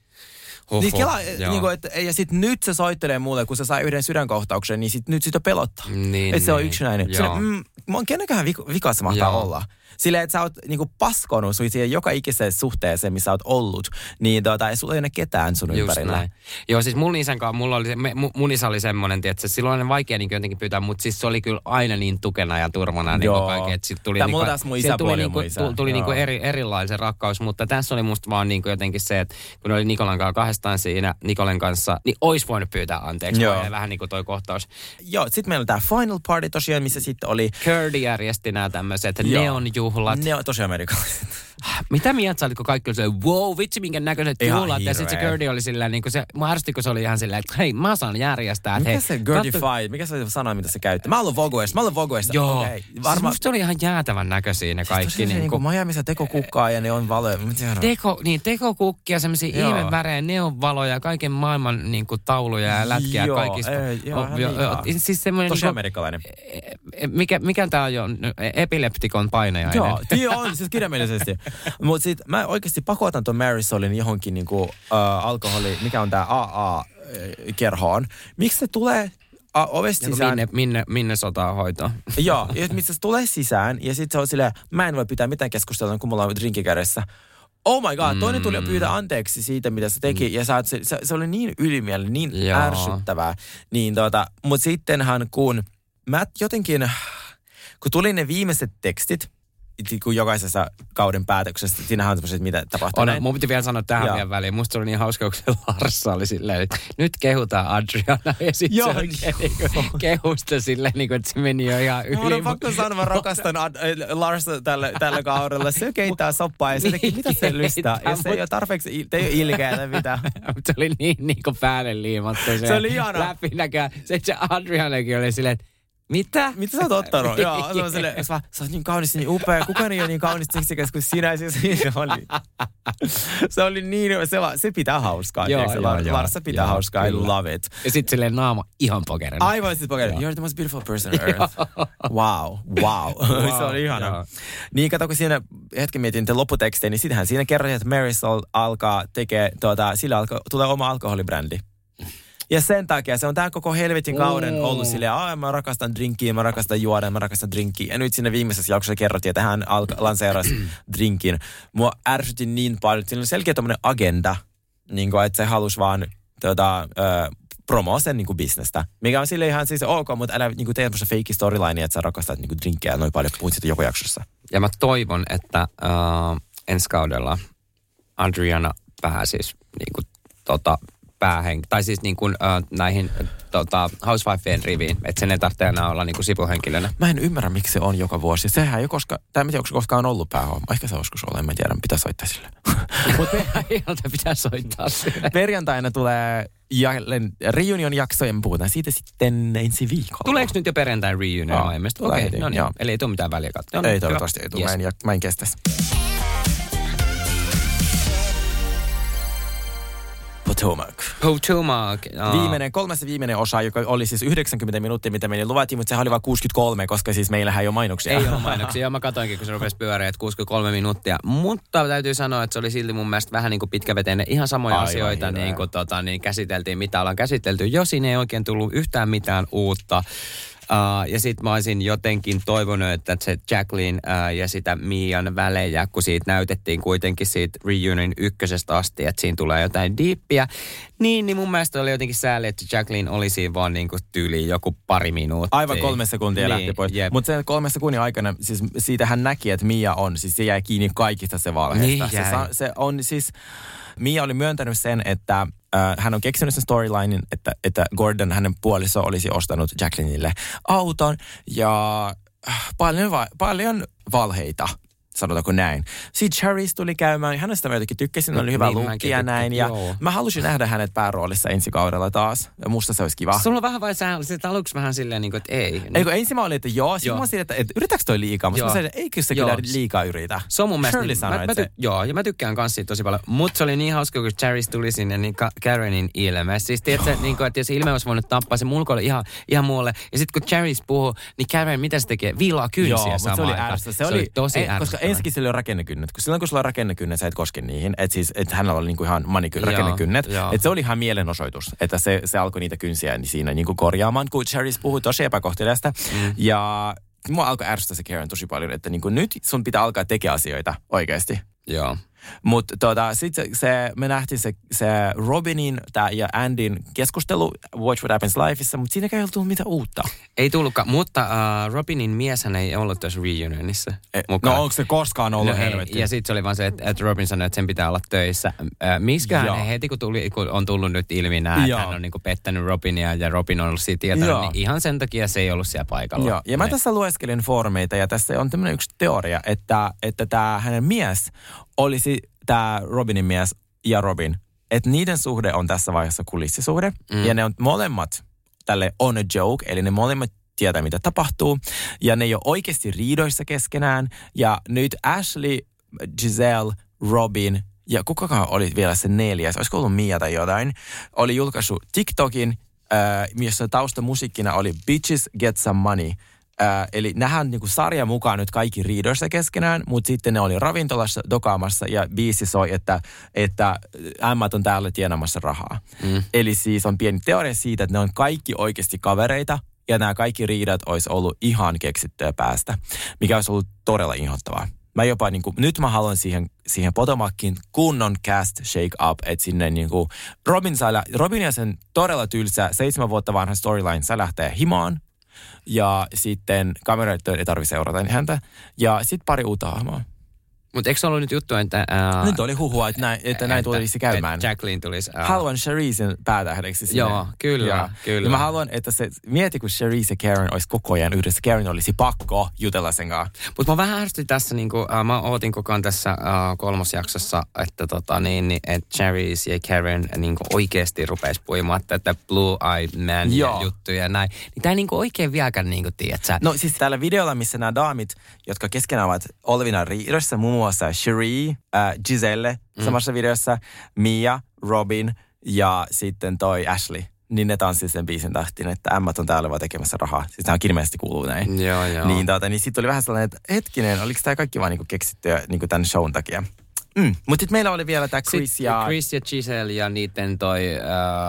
Huhhuh, Niin kela, niin kuin, että, ja sitten nyt se soittelee mulle, kun se sai yhden sydänkohtauksen, niin sit, nyt sitä pelottaa. Niin, että se on niin. yksinäinen. Mm, mä oon kenenköhän vik- vika se mahtaa Joo. olla. Silleen, että sä oot niinku paskonut sun siihen joka ikiseen suhteeseen, missä oot ollut, niin tota, ei sulla ei ole ketään sun Just ympärillä. näin. Joo, siis mun isän kanssa, mulla oli, se- mun isä oli semmoinen, että silloin oli vaikea niin jotenkin pyytää, mutta siis se oli kyllä aina niin tukena ja turvana niin kaiken, että sit tuli, Tää niin taas mun sieltä tuli, on niin mun isä. tuli, tuli niin kuin Joo. eri, erilaisen rakkaus, mutta tässä oli musta vaan niin kuin jotenkin se, että kun oli Nikolan kanssa kahdestaan siinä, Nikolen kanssa, niin olisi voinut pyytää anteeksi. Joo. Joo. Vähän niin kuin toi kohtaus. Joo, sitten meillä on tämä Final Party tosiaan, missä sitten oli... Curdy järjesti nämä tämmöiset Joo. Neonjuhlat. Ne on tosi amerikkalaiset. Mitä mieltä sä olit, kun kaikki oli se, wow, vitsi minkä näköiset juhlat. Ja sitten se. Curdy oli sillä niin kuin se, mä ärsytti, kun se oli ihan silleen, että hei, mä saan järjestää. Mikä hei, se katso- Girdified, mikä se sana, mitä se käytti? Mä oon Vogueista, mä oon Vogueista. Joo. Okay. Siis Varmaan musta oli ihan jäätävän näköisiä ne kaikki. Tosiaan se niin niinku kuin, Miamiissa tekokukkaa ja ne on valoja. Teko, niin, tekokukkia, semmoisia Joo. ihmevärejä, neonvaloja, kaiken maailman niin kuin, tauluja ja lätkiä Joo, kaikista. ei, joo, ihan liikaa. siis semmoinen, Tosi niin kuin, amerikkalainen. mikä, mikä tää on jo, epileptikon painajainen. Joo, on, siis kirjaimellisesti. Mutta sit mä oikeasti pakotan ton Marisolin johonkin niinku, uh, alkoholi, mikä on tää AA-kerhoon. Miksi se tulee uh, ovesta Joku sisään? Minne, minne, minne sotaa hoitoa. Joo, ja missä se tulee sisään ja sitten se on silleen, mä en voi pitää mitään keskustelua, kun mulla on drinki kädessä. Oh my god, toinen tuli pyytää anteeksi siitä, mitä se teki, ja sä, se, se, se oli niin ylimielinen, niin Joo. ärsyttävää. Niin tota, mutta sittenhän kun mä jotenkin, kun tuli ne viimeiset tekstit, kun jokaisessa kauden päätöksessä, siinähän on semmoiset, mitä tapahtuu On, näin. mun piti vielä sanoa tähän Joo. vielä väliin. Musta oli niin hauska, kun se Larsa oli silleen, että nyt kehutaan Adriana. Ja sitten Joo, se oikein niinku kehusta silleen, niinku, että se meni jo ihan Mun yli. on pakko sanoa, mä rakastan Ad- äh, Larsa tällä, tällä kaudella. Se keittää soppaa ja se teki, mitä se lystää. Ja se ei ole tarpeeksi, te ei ole ilkeä tai mitä. Mutta se oli niin, niin kuin päälle liimattu. Se, Se oli ihana. Läpinäkö. Se, se Adrianakin oli silleen, että mitä? Mitä sä oot ottanut? Joo, se on silleen, sä, sä oot niin kaunis, niin upea. Kukaan ei ole niin kaunis seksikäs kuin sinä. Siis, se, oli, se oli niin, se, va- se pitää hauskaa. Joo, tiedätkö? joo, joo. Larsa pitää Joo, hauskaa. I kyllä. love it. Ja sitten silleen naama ihan pokerina. Aivan siis poker. You're the most beautiful person on earth. wow, wow. se oli ihana. joo. Niin kato, kun siinä hetken mietin te lopputekstejä, niin sitähän siinä kerroin, että Marisol alkaa tekee, tuota, sillä alkaa, tulee oma alkoholibrändi. Ja sen takia se on tämä koko helvetin kauden Oo. ollut silleen, että mä rakastan drinkkiä, mä rakastan juoda, mä rakastan drinkkiä. Ja nyt siinä viimeisessä jaksossa kerrottiin, että hän alka- lanseerasi drinkin. Mua ärsytti niin paljon, että siinä oli selkeä tommonen agenda, niin kuin, että se halusi vaan tota, ö, promoa sen niin bisnestä. Mikä on sille ihan siis ok, mutta älä niin kuin tee semmoista fake storyline, että sä rakastat niin kuin drinkkiä noin paljon, puhuit siitä joku jaksossa. Ja mä toivon, että uh, ensi kaudella Adriana pääsisi niin kuin, tota, päähen, tai siis niin kuin, uh, näihin tota, housewifeen riviin, että sen ei tarvitse enää olla niin kuin sivuhenkilönä. Mä en ymmärrä, miksi se on joka vuosi. Sehän ei ole koska, tai en tiedä, onko se koskaan ollut päähomma. Ehkä se joskus ole, en mä tiedä, pitää soittaa sille. Mutta Jolta pitää soittaa sille. Perjantaina tulee jälleen reunion-jakso ja me puhutaan siitä sitten ensi viikolla. Tuleeko nyt jo perjantai reunion Okei, heti, no niin. joo. Eli ei tule mitään väliä katsoa. No niin, Ei hyvä. toivottavasti ei tule, Yes. mä, en, mä en kestäisi. Potomac. Potomac. aa. Viimeinen, kolmas viimeinen osa, joka oli siis 90 minuuttia, mitä meille luvattiin, mutta sehän oli vain 63, koska siis meillähän ei ole mainoksia. Ei ole mainoksia. Joo, mä katsoinkin, kun se rupesi pyöriä, että 63 minuuttia. Mutta täytyy sanoa, että se oli silti mun mielestä vähän niin kuin pitkäveteinen. Ihan samoja Aivan asioita hirveä. niin kuin, tota, niin käsiteltiin, mitä ollaan käsitelty. Jos siinä ei oikein tullut yhtään mitään uutta. Uh, ja sitten mä olisin jotenkin toivonut, että se Jacqueline uh, ja sitä Mian välejä, kun siitä näytettiin kuitenkin siitä reunion ykkösestä asti, että siinä tulee jotain diippiä, niin, niin mun mielestä oli jotenkin sääli, että Jacqueline oli siinä vaan niin kuin tyyliin joku pari minuuttia. Aivan kolme sekuntia niin, lähti pois. Mutta sen kolme sekunnin aikana, siis siitä hän näki, että Mia on, siis se jäi kiinni kaikista se valheesta. Niin se, sa- se on siis, Mia oli myöntänyt sen, että äh, hän on keksinyt sen storylinein, että, että Gordon, hänen puoliso, olisi ostanut Jacquelineille auton. Ja äh, paljon, va- paljon valheita sanotaanko näin. Sitten Charisse tuli käymään, hänestä mä jotenkin tykkäsin, oli hyvä Niin, lukki ja näin. Ja joo. mä halusin nähdä hänet pääroolissa ensi kaudella taas. Ja musta se olisi kiva. Sulla on vähän vai sä sit aluksi vähän silleen, niin kuin, että ei. Ei kun ensin mä olin, että joo, sitten mä olin, että, että yritäks toi liikaa? Mutta mä sanoin, että eikö se Joo. kyllä liikaa yritä. Se on mun mielestä... Shirley niin- sanoi, mä, mä ty- se, Joo, ja mä tykkään kans siitä tosi paljon. Mutta se oli niin hauska, kun Charis tuli sinne, niin Ka- Karenin ilme. Siis tiedätkö, niin kuin, että jos ilme olisi voinut tappaa, se mulko oli ihan, ihan muualle. Ja sitten kun Charis puhuu, niin Karen, mitä se tekee? Viilaa kynsiä Joo, samaan se oli aikaan. ärsyttävää. Se, oli, tosi ärsyttävää. Ensinnäkin sillä oli rakennekynnet. Kun silloin kun sulla on rakennekynnet, sä et koske niihin. Että siis, että hänellä oli niinku ihan maniky- Joo, rakennekynnet. Että se oli ihan mielenosoitus, että se, se alkoi niitä kynsiä niin siinä niinku korjaamaan, kun Charis puhui tosi epäkohteliasta. Mm. Ja mua alkoi ärsyttää se Karen tosi paljon, että niinku nyt sun pitää alkaa tekemään asioita oikeasti. Joo. Mutta tota, sitten se, se, me nähtiin se, se Robinin tää, ja Andyn keskustelu Watch What Happens Lifeissa, mutta siinäkään ei ollut tullut mitään uutta. Ei tullutkaan, mutta uh, Robinin mieshän ei ollut tässä reunionissa E, mukaan. no onko se koskaan ollut No helvetti? ja sitten se oli vaan se, että, että Robin sanoi, että sen pitää olla töissä. Äh, Misköhän Joo. he heti, kun, tuli, kun on tullut nyt ilmi nämä, että hän on niin pettänyt Robinia ja Robin on ollut siitä tietänyt, niin ihan sen takia se ei ollut siellä paikalla. Joo, ja mä Ne- tässä lueskelin foorumeita ja tässä on tämmöinen yksi teoria, että, että tämä hänen mies olisi tämä Robinin mies ja Robin. Että niiden suhde on tässä vaiheessa kulissisuhde mm. ja ne on molemmat tälle on a joke, eli ne molemmat tietää, mitä tapahtuu. Ja ne ei ole oikeasti riidoissa keskenään. Ja nyt Ashley, Giselle, Robin ja kukakaan oli vielä se neljäs, olisiko ollut Mia tai jotain, oli julkaissut TikTokin, äh, jossa taustamusiikkina oli Bitches Get Some Money. Eli nähdään niinku sarja mukaan nyt kaikki riidoissa keskenään, mutta sitten ne oli ravintolassa dokaamassa ja biisi soi, että, että ämmät on täällä tienamassa rahaa. Mm. Eli siis on pieni teoria siitä, että ne on kaikki oikeasti kavereita ja nämä kaikki riidat olisi ollut ihan keksittyä päästä, mikä olisi ollut todella inhottavaa. Mä jopa niin kuin, nyt mä haluan siihen, siihen Potomackin kunnon cast shake up, että sinne niin kuin, Robin, saa, Robin ja sen todella tylsä seitsemän vuotta vanha storyline, se lähtee himaan. Ja sitten kameroiden ei tarvitse seurata häntä. Ja sitten pari uutta hahmoa. Mutta eikö se ollut nyt juttu, että... Uh, Nyt oli huhua, että näin, että näin tulisi käymään. Että Jacqueline tulisi... Uh, Haluan Cherisein päätähdeksi sinne. Joo, kyllä, ja, kyllä. Ja mä haluan, että se, mieti kun Cherise ja Karen olisi koko ajan yhdessä. Karen olisi pakko jutella sen kanssa. Mutta mä vähän ärsytin tässä, niin kuin, uh, mä ootin koko ajan tässä uh, kolmosjaksossa, että tota, niin, niin, et Charis ja Karen niin kuin oikeasti rupesi puimaan tätä Blue Eyed Man Joo. juttuja ja näin. Niin tää ei niin kuin oikein vieläkään, niin kuin, tiedät sä. No siis täällä videolla, missä nämä daamit, jotka keskenään ovat olevina riidossa, muun muassa Cherie, äh, Giselle Mm. samassa videossa, Mia, Robin ja sitten toi Ashley. Niin ne tanssii sen biisin tahtiin, että ämmät on täällä vaan tekemässä rahaa. Siis tämä ilmeisesti kuuluu näin. Joo, joo. Niin, tota, niin sitten oli vähän sellainen, että hetkinen, oliko tämä kaikki vaan niinku keksittyä niinku tämän shown takia? Mm. Mutta sitten meillä oli vielä tämä Chris Sitten ja... Chris ja Giselle ja niiden toi,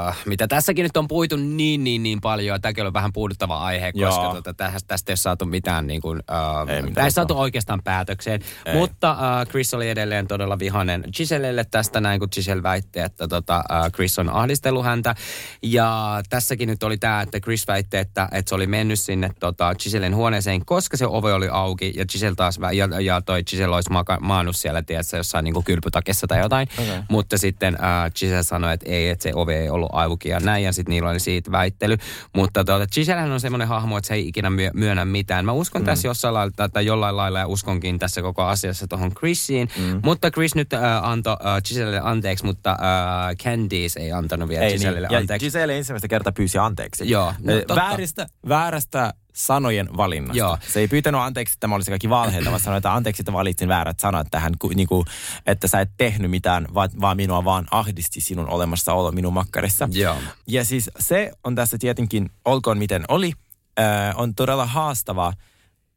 uh, mitä tässäkin nyt on puitu niin, niin, niin paljon. Tämäkin on vähän puuduttava aihe, Joo. koska tota, tästä, tästä ei ole saatu mitään, niin kuin, uh, Ei mitään ei saatu saa. oikeastaan päätökseen. Ei. Mutta uh, Chris oli edelleen todella vihainen Gisellelle tästä näin, kun Giselle väitti, että tota, uh, Chris on ahdistellut häntä. Ja tässäkin nyt oli tämä, että Chris väitti, että, että se oli mennyt sinne tota, Gisellen huoneeseen, koska se ove oli auki ja Giselle taas, ja, ja toi Giselle olisi maka, maannut siellä, tiedätkö, jossain niin kuin kylpytakessa tai jotain. Okei. Mutta sitten äh, Giselle sanoi, että ei, että se ovi ei ollut auki ja näin, ja sitten niillä oli siitä väittely. Mutta tuota, Gisellehän on semmoinen hahmo, että se ei ikinä myö, myönnä mitään. Mä uskon mm. tässä jossain lailla, tai- jollain lailla, ja uskonkin tässä koko asiassa tuohon Chrisiin. Mm. Mutta Chris nyt äh, antoi äh, Gisellelle anteeksi, mutta äh, Candice ei antanut vielä Ei Gisellelle niin. Ja anteeksi. Giselle ensimmäistä kertaa pyysi anteeksi. Joo, no, totta. väärästä, väärästä sanojen valinnasta. Joo. Se ei pyytänyt anteeksi, että tämä olisi kaikki valheita, vaan sanoi, että anteeksi, että valitsin väärät sanat tähän, niin kuin, että sä et tehnyt mitään, vaan, vaan minua vaan ahdisti sinun olemassaolo minun makkarissa. Joo. Ja siis se on tässä tietenkin, olkoon miten oli, äh, on todella haastava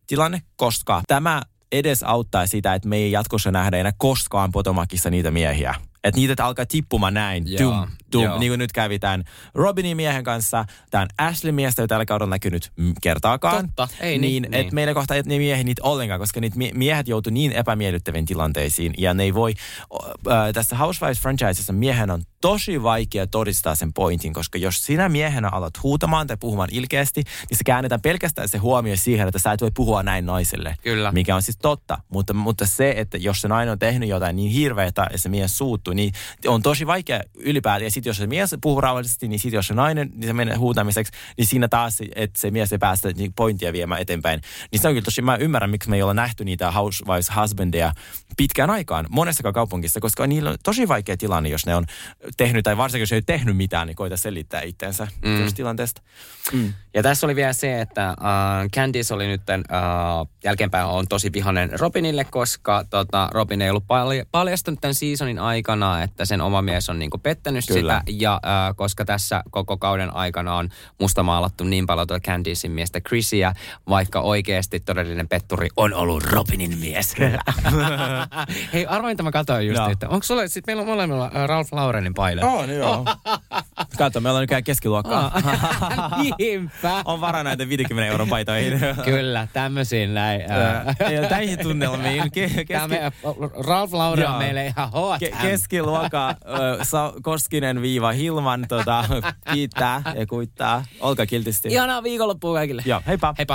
tilanne, koska tämä edes auttaa sitä, että me ei jatkossa nähdä enää koskaan Potomakissa niitä miehiä. Että niitä alkaa tippumaan näin, Joo, tum, joo. niin kuin nyt kävi tämän Robinin miehen kanssa, tämän Ashley miestä ei tällä kaudella näkynyt kertaakaan. Totta, ei niin. niin, Että niin. meillä kohta ei ne miehet niitä ollenkaan, koska niitä mie- miehet joutuu niin epämiellyttäviin tilanteisiin ja ne ei voi, äh, tässä Housewives-franchisessa miehen on tosi vaikea todistaa sen pointin, koska jos sinä miehenä alat huutamaan tai puhumaan ilkeästi, niin se käännetään pelkästään se huomio siihen, että sä et voi puhua näin naiselle. Kyllä. Mikä on siis totta. Mutta, mutta se, että jos se nainen on tehnyt jotain niin hirveätä ja se mies suuttuu, niin on tosi vaikea ylipäätään. Ja sitten jos se mies puhuu rauhallisesti, niin sitten jos se nainen, niin se menee huutamiseksi, niin siinä taas, että se mies ei päästä niin pointtia viemään eteenpäin. Niin se on kyllä tosi, mä ymmärrän, miksi me ei olla nähty niitä housewives husbandeja pitkään aikaan monessakaan kaupungissa, koska niillä on tosi vaikea tilanne, jos ne on tehnyt, tai varsinkin jos ei tehnyt mitään, niin koita selittää itseensä mm. tilanteesta. Mm. Ja tässä oli vielä se, että uh, Candice oli nyt uh, jälkeenpäin on tosi vihainen Robinille, koska tota, Robin ei ollut palj- paljastunut tämän seasonin aikana, että sen oma mies on niinku pettänyt Kyllä. sitä. Ja uh, koska tässä koko kauden aikana on mustamaalattu niin paljon tuota Candicein miestä Chrisiä, vaikka oikeasti todellinen petturi on ollut Robinin mies. Hei, arvoin mä katsoin just, Joo. että onko sulla, sit meillä on molemmilla uh, Ralph Laurenin paile. On, joo. Kato, meillä on nykyään keskiluokkaa. Niinpä. On varaa näitä 50 euron paitoihin. Kyllä, tämmöisiin näin. näihin tunnelmiin. Ke- keski- Ralph Lauren on meille ihan hot. Ke- keskiluokka, ö, Sa- Koskinen viiva Hilman tota, kiittää ja kuittaa. Olkaa kiltisti. Ihanaa viikonloppua kaikille. Joo, heippa. Heippa.